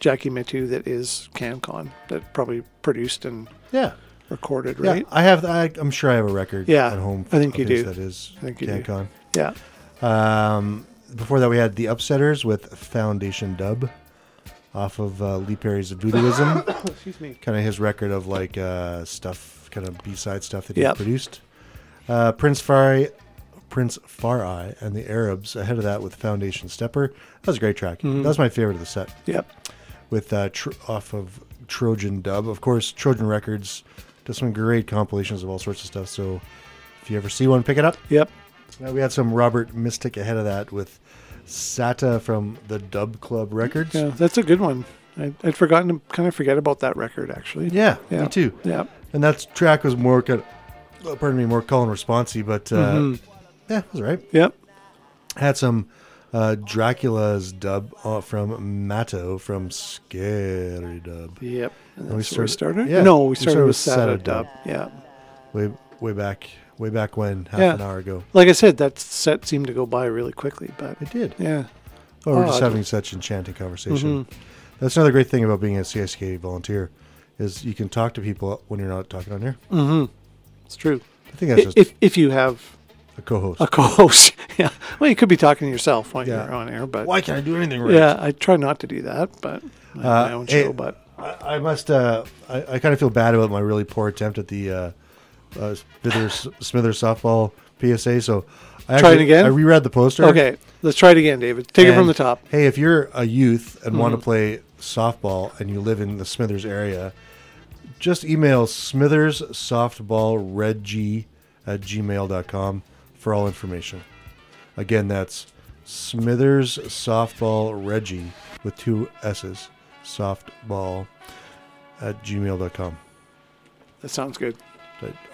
S3: Jackie Mittoo that is CanCon that probably produced and
S1: Yeah.
S3: Recorded, right? Yeah?
S1: I have. I, I'm sure I have a record.
S3: Yeah,
S1: at home.
S3: I think you do.
S1: That is
S3: I think you do.
S1: CanCon.
S3: Yeah.
S1: Um, before that, we had the Upsetters with Foundation Dub, off of uh, Lee Perry's Voodooism. *coughs*
S3: Excuse me.
S1: Kind of his record of like uh, stuff, kind of B-side stuff that he
S3: Yep.
S1: produced. Uh, Prince Far Prince Far I and the Arabs ahead of that with Foundation Stepper. That was a great track.
S3: Mhm.
S1: That was my favorite of the set.
S3: Yep.
S1: With uh, tr- off of Trojan Dub, of course. Trojan Records does some great compilations of all sorts of stuff. So if you ever see one, pick it up.
S3: Yep.
S1: Now we had some Robert Mystic ahead of that with Sata from the Dub Club Records.
S3: Yeah, that's a good one. I, I'd forgotten to kind of forget about that record actually.
S1: Yeah,
S3: Yeah.
S1: me too.
S3: Yeah.
S1: And that track was more kind of, pardon me, more call and responsey, but uh,
S3: Mhm.
S1: yeah, it was right.
S3: Yep.
S1: Had some uh, Dracula's dub uh, from Mato from Scary Dub.
S3: Yep. And
S1: And
S3: that's where we started?
S1: Yeah,
S3: No, we started with
S1: Sata
S3: Sata Dub. Yeah.
S1: Way way back, way back when, half
S3: yeah.
S1: an hour ago.
S3: Like I said, that set seemed to go by really quickly, but
S1: It did.
S3: Yeah.
S1: Oh, we're just having such enchanting conversation.
S3: Mhm.
S1: That's another great thing about being a CICK volunteer, is you can talk to people when you're not talking on here.
S3: Mm-hmm. It's true.
S1: I think that's
S3: I-
S1: just
S3: if if you have
S1: a co-host.
S3: A co-host. *laughs* yeah. Well, you could be talking to yourself while
S1: Yeah.
S3: you're on air, but
S1: Why can't I do anything right?
S3: Yeah, I try not to do that, but I my
S1: Uh,
S3: own
S1: hey,
S3: show. But
S1: I, I must. Uh, I, I kind of feel bad about my really poor attempt at the uh, uh, Smithers, *laughs* Smithers softball PSA. So I
S3: Try it
S1: actually-
S3: again?
S1: I reread the poster.
S3: Okay, let's try it again, David. Take it from the top.
S1: Hey, if you're a youth and want to play softball and you live in the Smithers area, just email Smithers Softball Red G at gmail.com for all information. Again, that's Smithers Softball Reggie with two S's. Softball at gmail.com.
S3: That sounds good.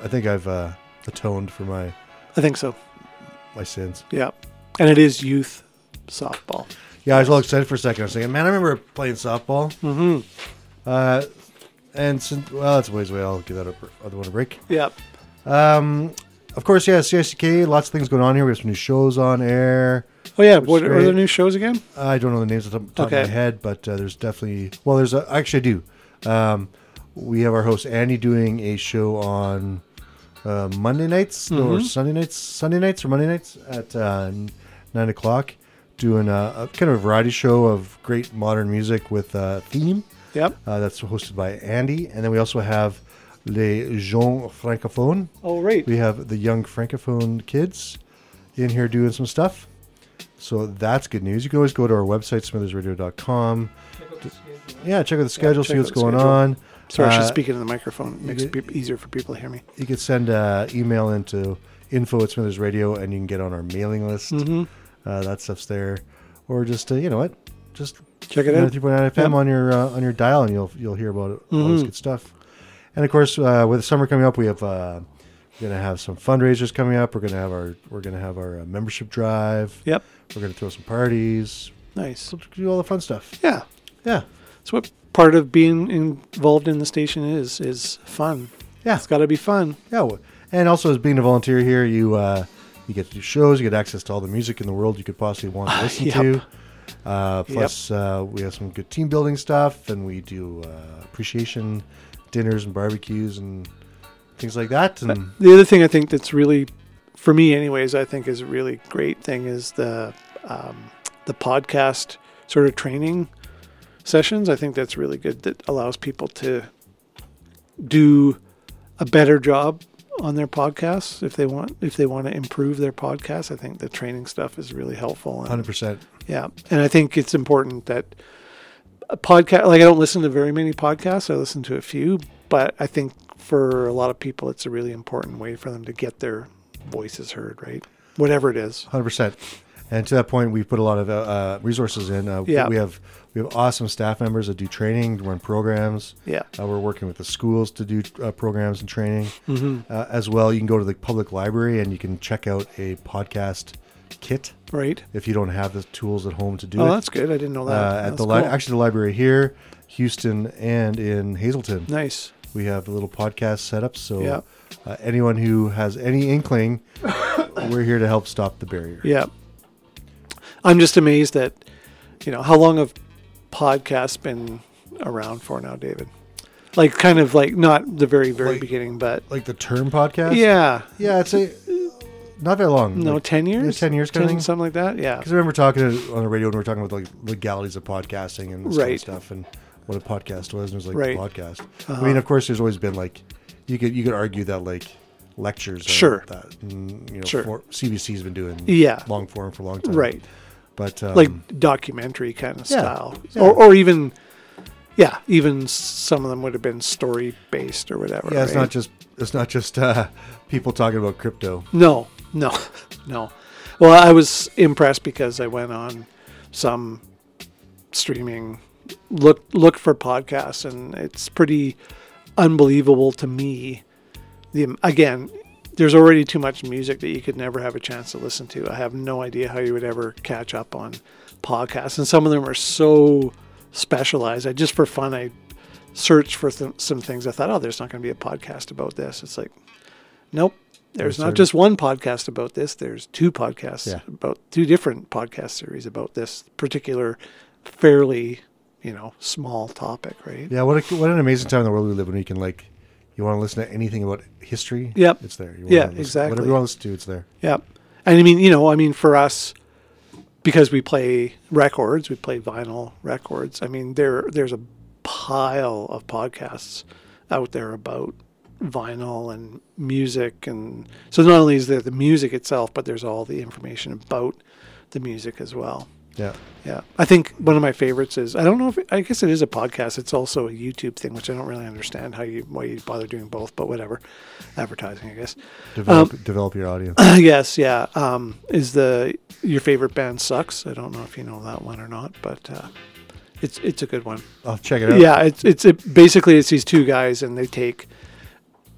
S1: I think I've uh, atoned for my
S3: I think so.
S1: my sins.
S3: Yeah. And it is youth softball.
S1: Yeah, I was all excited for a second. I was thinking, man, I remember playing softball.
S3: Mm-hmm.
S1: Uh, and since, well, that's a ways away. I'll give that a, other one a break.
S3: Yep.
S1: Um, of course, yeah, CICK, lots of things going on here. We have some new shows on air.
S3: Oh yeah, What are the new shows again?
S1: I don't know the names off the top of
S3: Okay.
S1: my head, but uh, there's definitely, well, there's a, actually I do. Um, we have our host Andy doing a show on uh, Monday nights or
S3: Mhm.
S1: Sunday nights, Sunday nights or Monday nights at uh, nine o'clock, doing a, a kind of a variety show of great modern music with a theme.
S3: Yep.
S1: Uh, that's hosted by Andy, and then we also have Les Jeunes Francophones.
S3: Oh, right.
S1: We have the young francophone kids in here doing some stuff. So that's good news. You can always go to our website, smithersradio.com. Yeah, check out the schedule, see
S3: check
S1: what's
S3: out the
S1: going
S3: schedule.
S1: on.
S3: Sorry, I
S1: Uh,
S3: should speak into the microphone. It makes
S1: you-
S3: it easier for people to hear me.
S1: You can send an email into info at Smithers Radio, and you can get on our mailing list.
S3: Mhm.
S1: Uh, that stuff's there, or just uh, you know what, just
S3: Check it out.
S1: 93.9 FM
S3: Yep.
S1: on your uh, on your dial, and you'll you'll hear about it, all this
S3: Mhm.
S1: good stuff. And of course, uh, with the summer coming up, we have uh, we're gonna have some fundraisers coming up. We're gonna have our we're gonna have our uh, membership drive.
S3: Yep.
S1: We're gonna throw some parties.
S3: Nice.
S1: Do all the fun stuff.
S3: Yeah.
S1: Yeah.
S3: That's what part of being involved in the station is is fun.
S1: Yeah.
S3: It's got to be fun.
S1: Yeah, and also as being a volunteer here, you uh, you get to do shows, you get access to all the music in the world you could possibly want to listen
S3: Yep.
S1: to. Uh,
S3: Yep.
S1: plus, uh, we have some good team building stuff, and we do uh, appreciation dinners and barbecues and things like that. And
S3: The other thing I think that's really, for me, anyways, I think is a really great thing is the um, the podcast sort of training sessions. I think that's really good. That allows people to do a better job on their podcasts if they want if they want to improve their podcast. I think the training stuff is really helpful.
S1: hundred percent.
S3: yeah, and I think it's important that podcast. Like I don't listen to very many podcasts. I listen to a few, but I think for a lot of people, it's a really important way for them to get their voices heard. Right, whatever it is.
S1: Hundred percent. And to that point, we've put a lot of uh, uh, resources in. Uh,
S3: Yeah.
S1: we have we have awesome staff members that do training, run programs.
S3: Yeah.
S1: uh, we're working with the schools to do uh, programs and training
S3: Mhm.
S1: uh, as well. You can go to the public library and you can check out a podcast kit.
S3: Right.
S1: If you don't have the tools at home to do
S3: Oh,
S1: it.
S3: that's good. I didn't know that.
S1: Uh, at
S3: That's
S1: the li-
S3: cool.
S1: actually the library here, Houston, and in Hazelton.
S3: Nice.
S1: We have a little podcast set up, so
S3: Yeah.
S1: uh, anyone who has any inkling, *coughs* we're here to help stop the barrier.
S3: Yeah. I'm just amazed that, you know, how long have podcasts been around for now, David? Like, kind of like not the very, very beginning, but
S1: like the term podcast.
S3: Yeah.
S1: Yeah, it's a not very long.
S3: No,
S1: Like,
S3: 10 years?
S1: Ten years, kind of thing.
S3: something like that. Yeah.
S1: Because I remember talking on the radio when we were talking about like legalities of podcasting and this kind
S3: Right.
S1: of stuff, and what a podcast was, and it was like
S3: Right.
S1: a podcast.
S3: Uh-huh.
S1: I mean, of course, there's always been like you could you could argue that like lectures, are
S3: Sure.
S1: that mm, you know,
S3: Sure.
S1: for, CBC's been doing
S3: Yeah.
S1: long form for a long time,
S3: Right.
S1: But um,
S3: like documentary kind of
S1: yeah,
S3: style,
S1: yeah.
S3: or or even, yeah, even some of them would have been story based or whatever.
S1: yeah, it's
S3: right?
S1: not just it's not just uh, people talking about crypto.
S3: No, no, *laughs* no. Well, I was impressed because I went on some streaming look look for podcasts, and it's pretty unbelievable to me. The again, there's already too much music that you could never have a chance to listen to. I have no idea how you would ever catch up on podcasts, and some of them are so specialized. I just for fun, I searched for th- some things. I thought, oh, there's not going to be a podcast about this. It's like, nope. There's not just one podcast about this. There's two podcasts
S1: Yeah.
S3: about two different podcast series about this particular fairly, you know, small topic, right?
S1: Yeah, what a, what an amazing time in the world we live in. You can like, you want to listen to anything about history.
S3: Yep.
S1: it's there. You
S3: Yeah,
S1: listen-
S3: exactly.
S1: Whatever you want to listen to, it's there.
S3: Yeah. And I mean, you know, I mean, for us, because we play records, we play vinyl records. I mean, there there's a pile of podcasts out there about vinyl and music, and so not only is there the music itself, but there's all the information about the music as well.
S1: Yeah.
S3: Yeah. I think one of my favorites is I don't know if I guess it is a podcast. It's also a YouTube thing, which I don't really understand how you why you bother doing both, but whatever. Advertising, I guess.
S1: Develop,
S3: Um,
S1: develop your audience. *clears throat*
S3: yes, yeah. Um, is the your favorite band sucks? I don't know if you know that one or not, but uh, it's it's a good one.
S1: I'll check it out.
S3: Yeah, it's it's it, basically it's these two guys and they take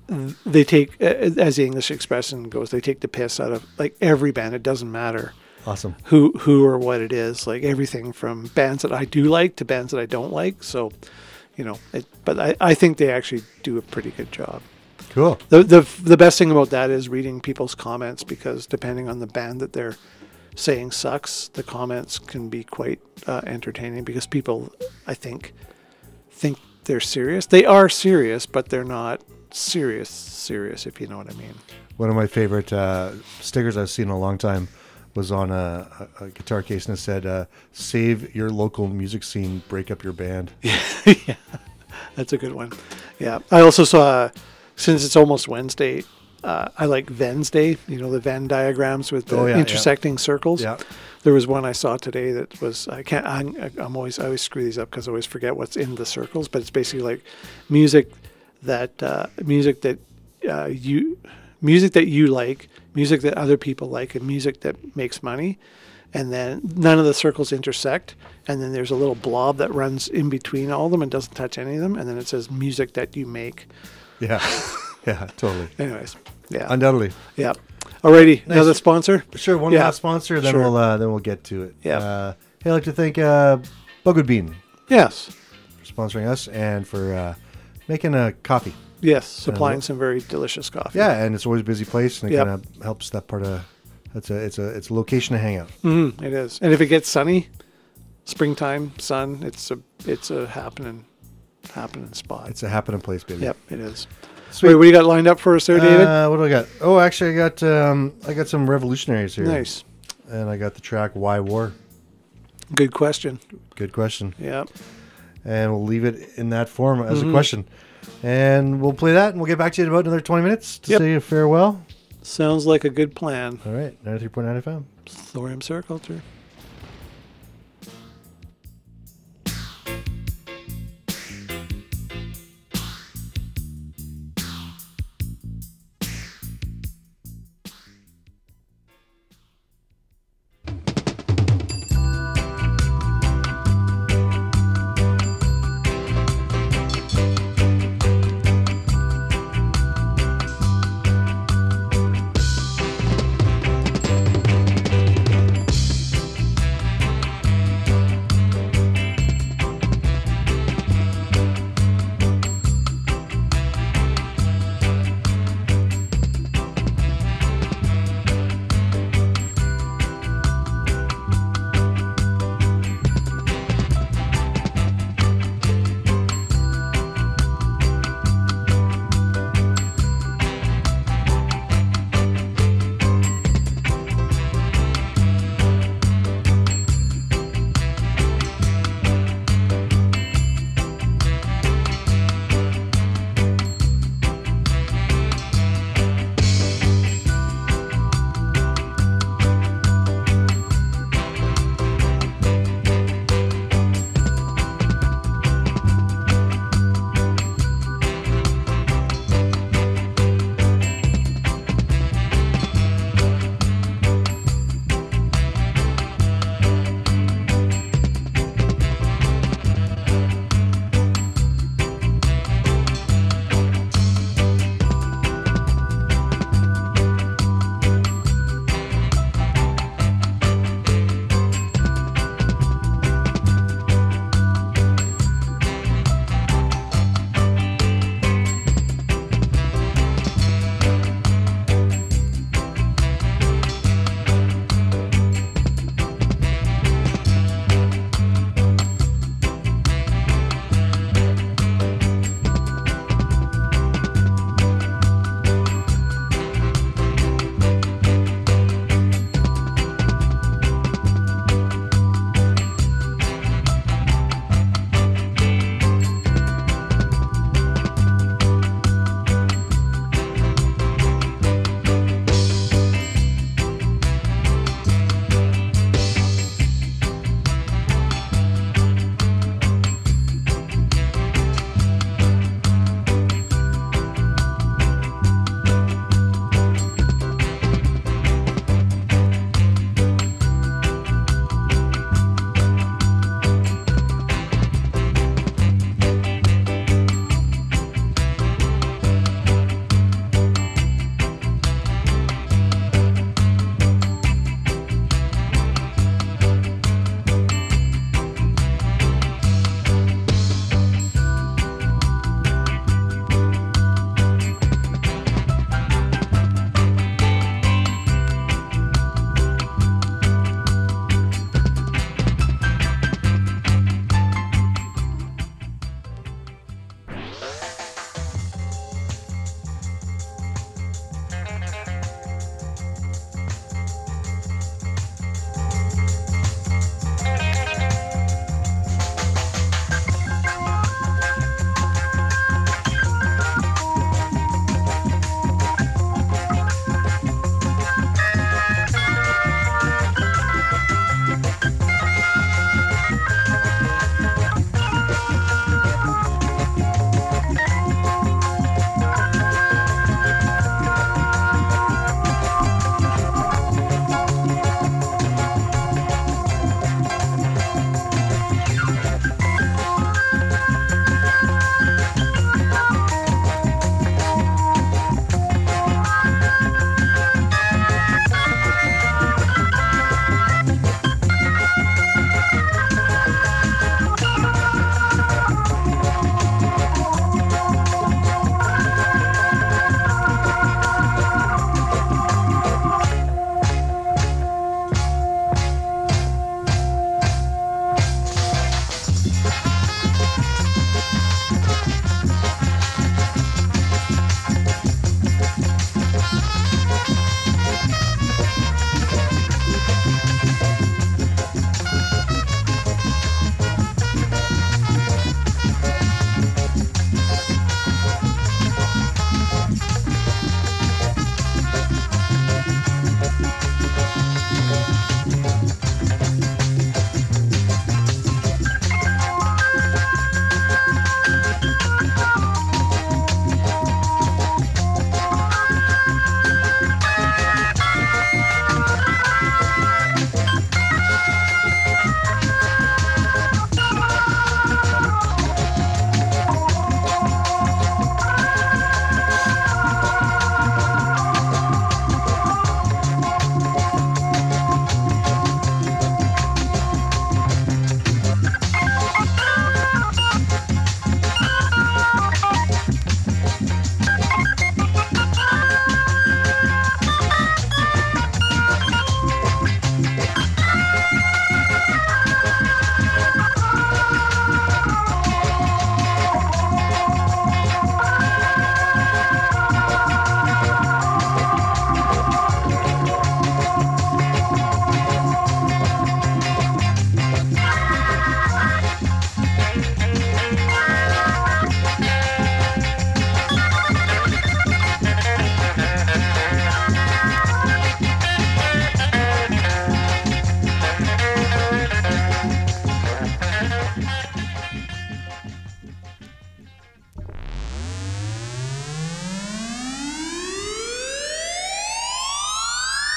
S3: they take as the English expression goes, they take the piss out of like every band. It doesn't matter
S1: Awesome.
S3: who who or what it is. Like everything from bands that I do like to bands that I don't like. So, you know, it, but I, I think they actually do a pretty good job.
S1: Cool.
S3: The, the the best thing about that is reading people's comments because depending on the band that they're saying sucks, the comments can be quite uh, entertaining because people, I think, think they're serious. They are serious, but they're not serious serious. If you know what I mean.
S1: One of my favorite uh, stickers I've seen in a long time was on a, a, a guitar case and it said, uh, "Save your local music scene, break up your band." *laughs*
S3: yeah, that's a good one. Yeah, I also saw since it's almost Wednesday. Uh, I like Wednesday. You know the Venn diagrams with the
S1: Oh, yeah, yeah.
S3: intersecting circles.
S1: Yeah.
S3: There was one I saw today that was I can't. I'm, I'm always I always screw these up because I always forget what's in the circles. But it's basically like music that uh, music that uh, you music that you like, music that other people like, and music that makes money. And then none of the circles intersect. And then there's a little blob that runs in between all of them and doesn't touch any of them. And then it says music that you make.
S1: Yeah, *laughs* yeah, totally.
S3: Anyways, yeah,
S1: Undoubtedly.
S3: yeah. Alrighty,
S1: Nice.
S3: another sponsor.
S1: Sure. One
S3: Yeah.
S1: last sponsor, then
S3: Sure.
S1: we'll uh, then we'll get to it.
S3: Yeah.
S1: Uh, hey, I'd like to thank uh, Bugwood Bean
S3: Yes,
S1: for sponsoring us and for uh, making a coffee.
S3: yes, supplying
S1: Uh,
S3: some very delicious coffee.
S1: Yeah, and it's always a busy place, and it
S3: Yep.
S1: kind of helps that part of. It's a it's a it's a location to hang out.
S3: Mhm, it is. And if it gets sunny, springtime sun, it's a it's a happening happening spot.
S1: It's a happening place, baby.
S3: Yep, it is.
S1: Sweet.
S3: Wait, what do you got lined up for us there, David?
S1: Uh, what do I got? Oh, actually, I got um, I got some revolutionaries here.
S3: Nice.
S1: And I got the track "Why War."
S3: Good question.
S1: Good question.
S3: Yeah.
S1: And we'll leave it in that form as
S3: Mhm.
S1: a question, and we'll play that, and we'll get back to you in about another twenty minutes to
S3: Yep.
S1: say a farewell.
S3: Sounds like a good plan.
S1: All right, ninety three point nine FM.
S3: Thorium Culture.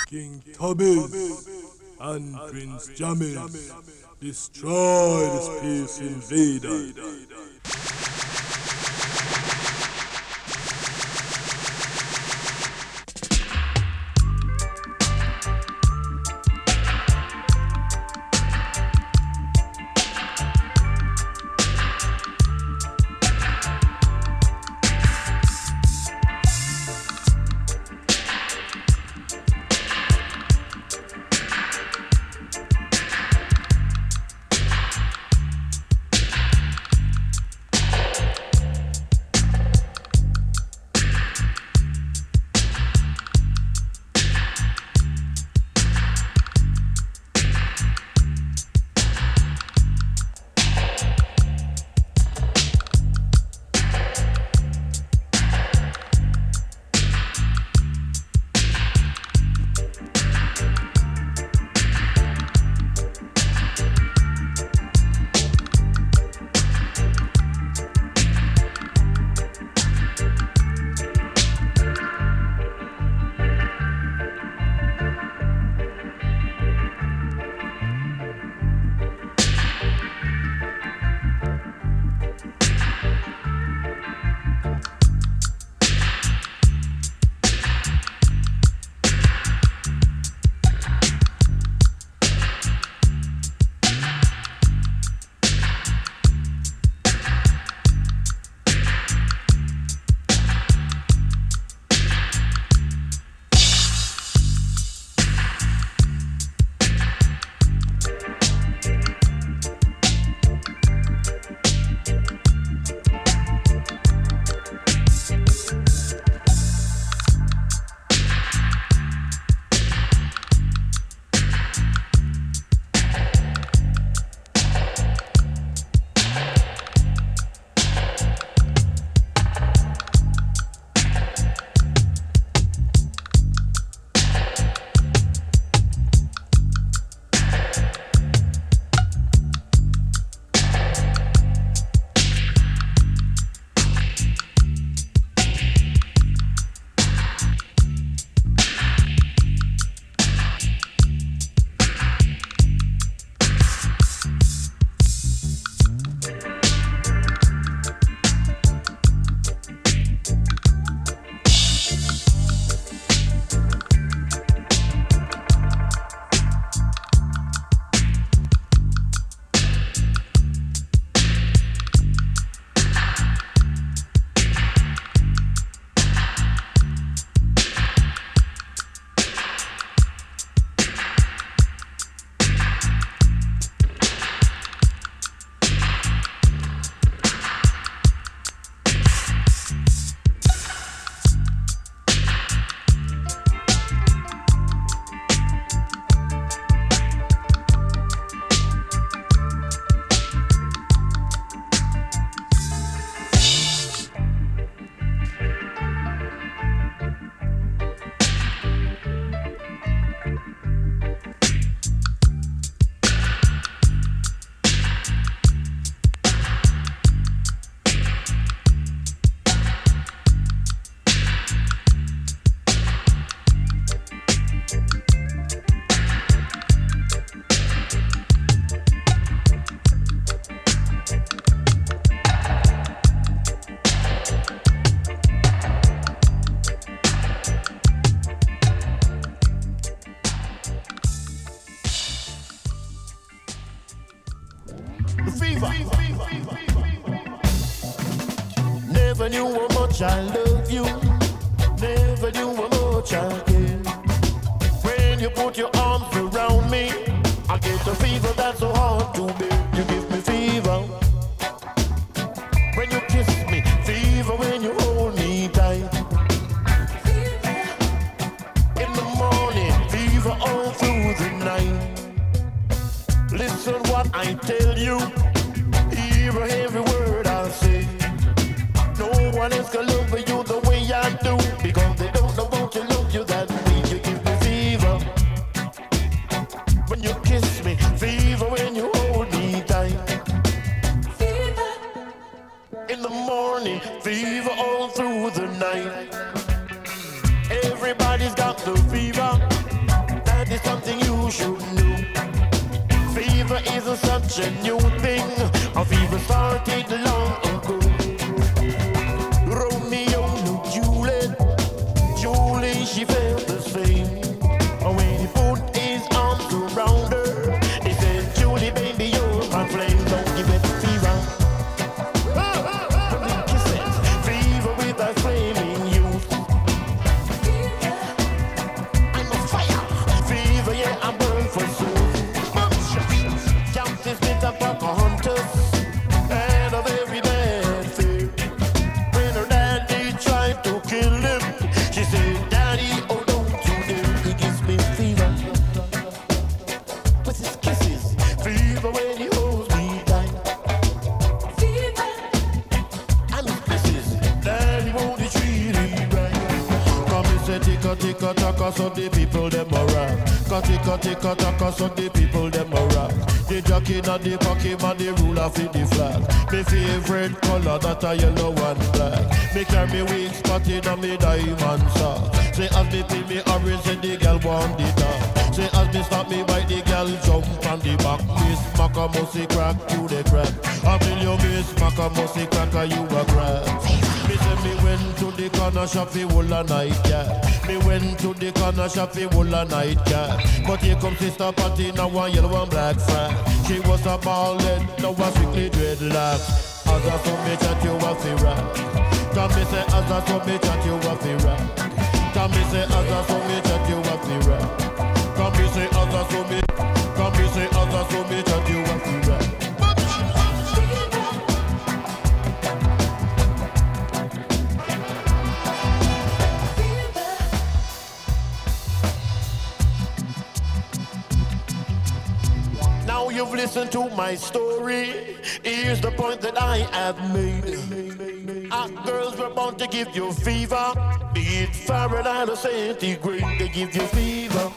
S14: Cubbies and Prince Jammy's. Destroy the space invader. Taka, so the people them a rock. The jockey na the pocket man, the ruler for the flag. My favorite color that a yellow and black. Me carry me wig spotted on me diamond sock. Say as me pin me orange, say the girl want the top. Say as me stop me bite the girl jump from the back. Miss Maca shop for whole a night, yeah. Me went to the corner shop for whole a night, yeah. But here comes Sister Patty, now one yellow and black frat. She was a ballin', now a strictly dreadlock. As I saw me chat, you a fi rap. Come me say, as I saw me chat, you a fi rap. Come me say, as I saw me chat, you a fi rap. Come me say, as I saw me, come me say, as I saw me chat, you a fi rap. My story. Here's the point that I have made. Our girls were born to give you fever. Be it Fahrenheit or centigrade, they give you fever.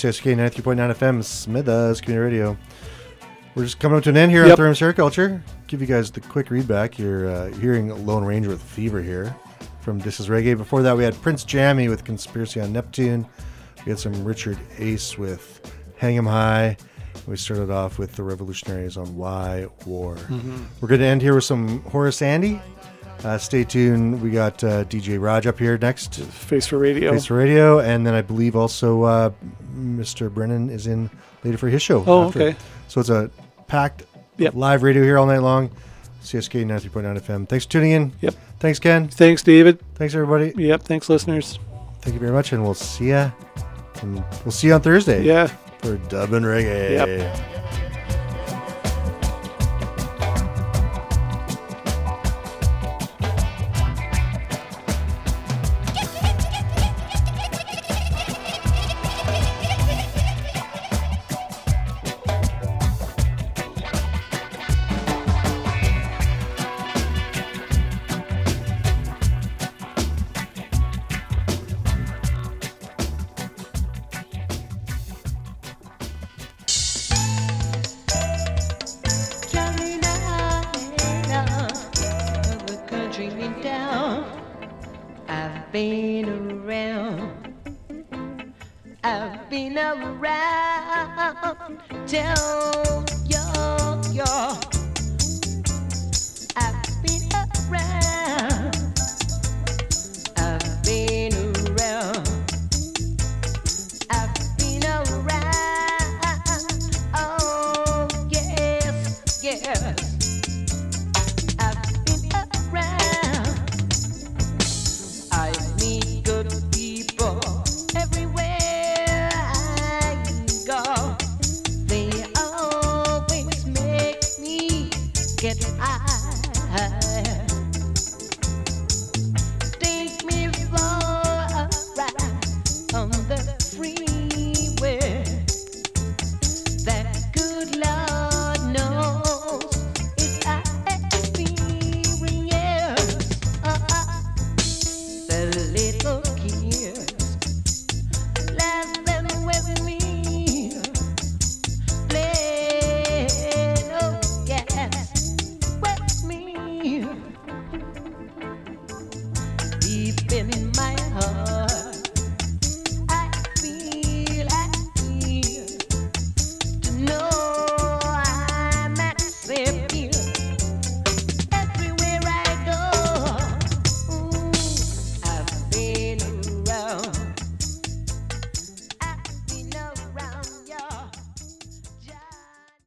S1: CICK 93.9 FM, Smithers Community Radio. We're just coming up to an end here
S3: Yep.
S1: on Thorium Hair Culture. Give you guys the quick read back. You're uh, hearing Lone Ranger with Fever here from This Is Reggae. Before that, we had Prince Jammy with Conspiracy on Neptune. We had some Richard Ace with Hang 'em High. We started off with the Revolutionaries on Why War.
S3: Mhm.
S1: We're going to end here with some Horace Andy. Uh, stay tuned. We got uh, DJ Raj up here next.
S3: Face for Radio.
S1: Face for Radio. And then I believe also uh, Mr. Brennan is in later for his show.
S3: Oh, okay.
S1: So it's a packed live radio here all night long. CICK 93.9 FM. Thanks for tuning in.
S3: Yep.
S1: Thanks, Ken.
S3: Thanks, David.
S1: Thanks, everybody.
S3: Yep. Thanks, listeners.
S1: Thank you very much. And we'll see ya. And we'll see you on Thursday.
S3: Yeah.
S1: For Dub and Reggae.
S3: Yep.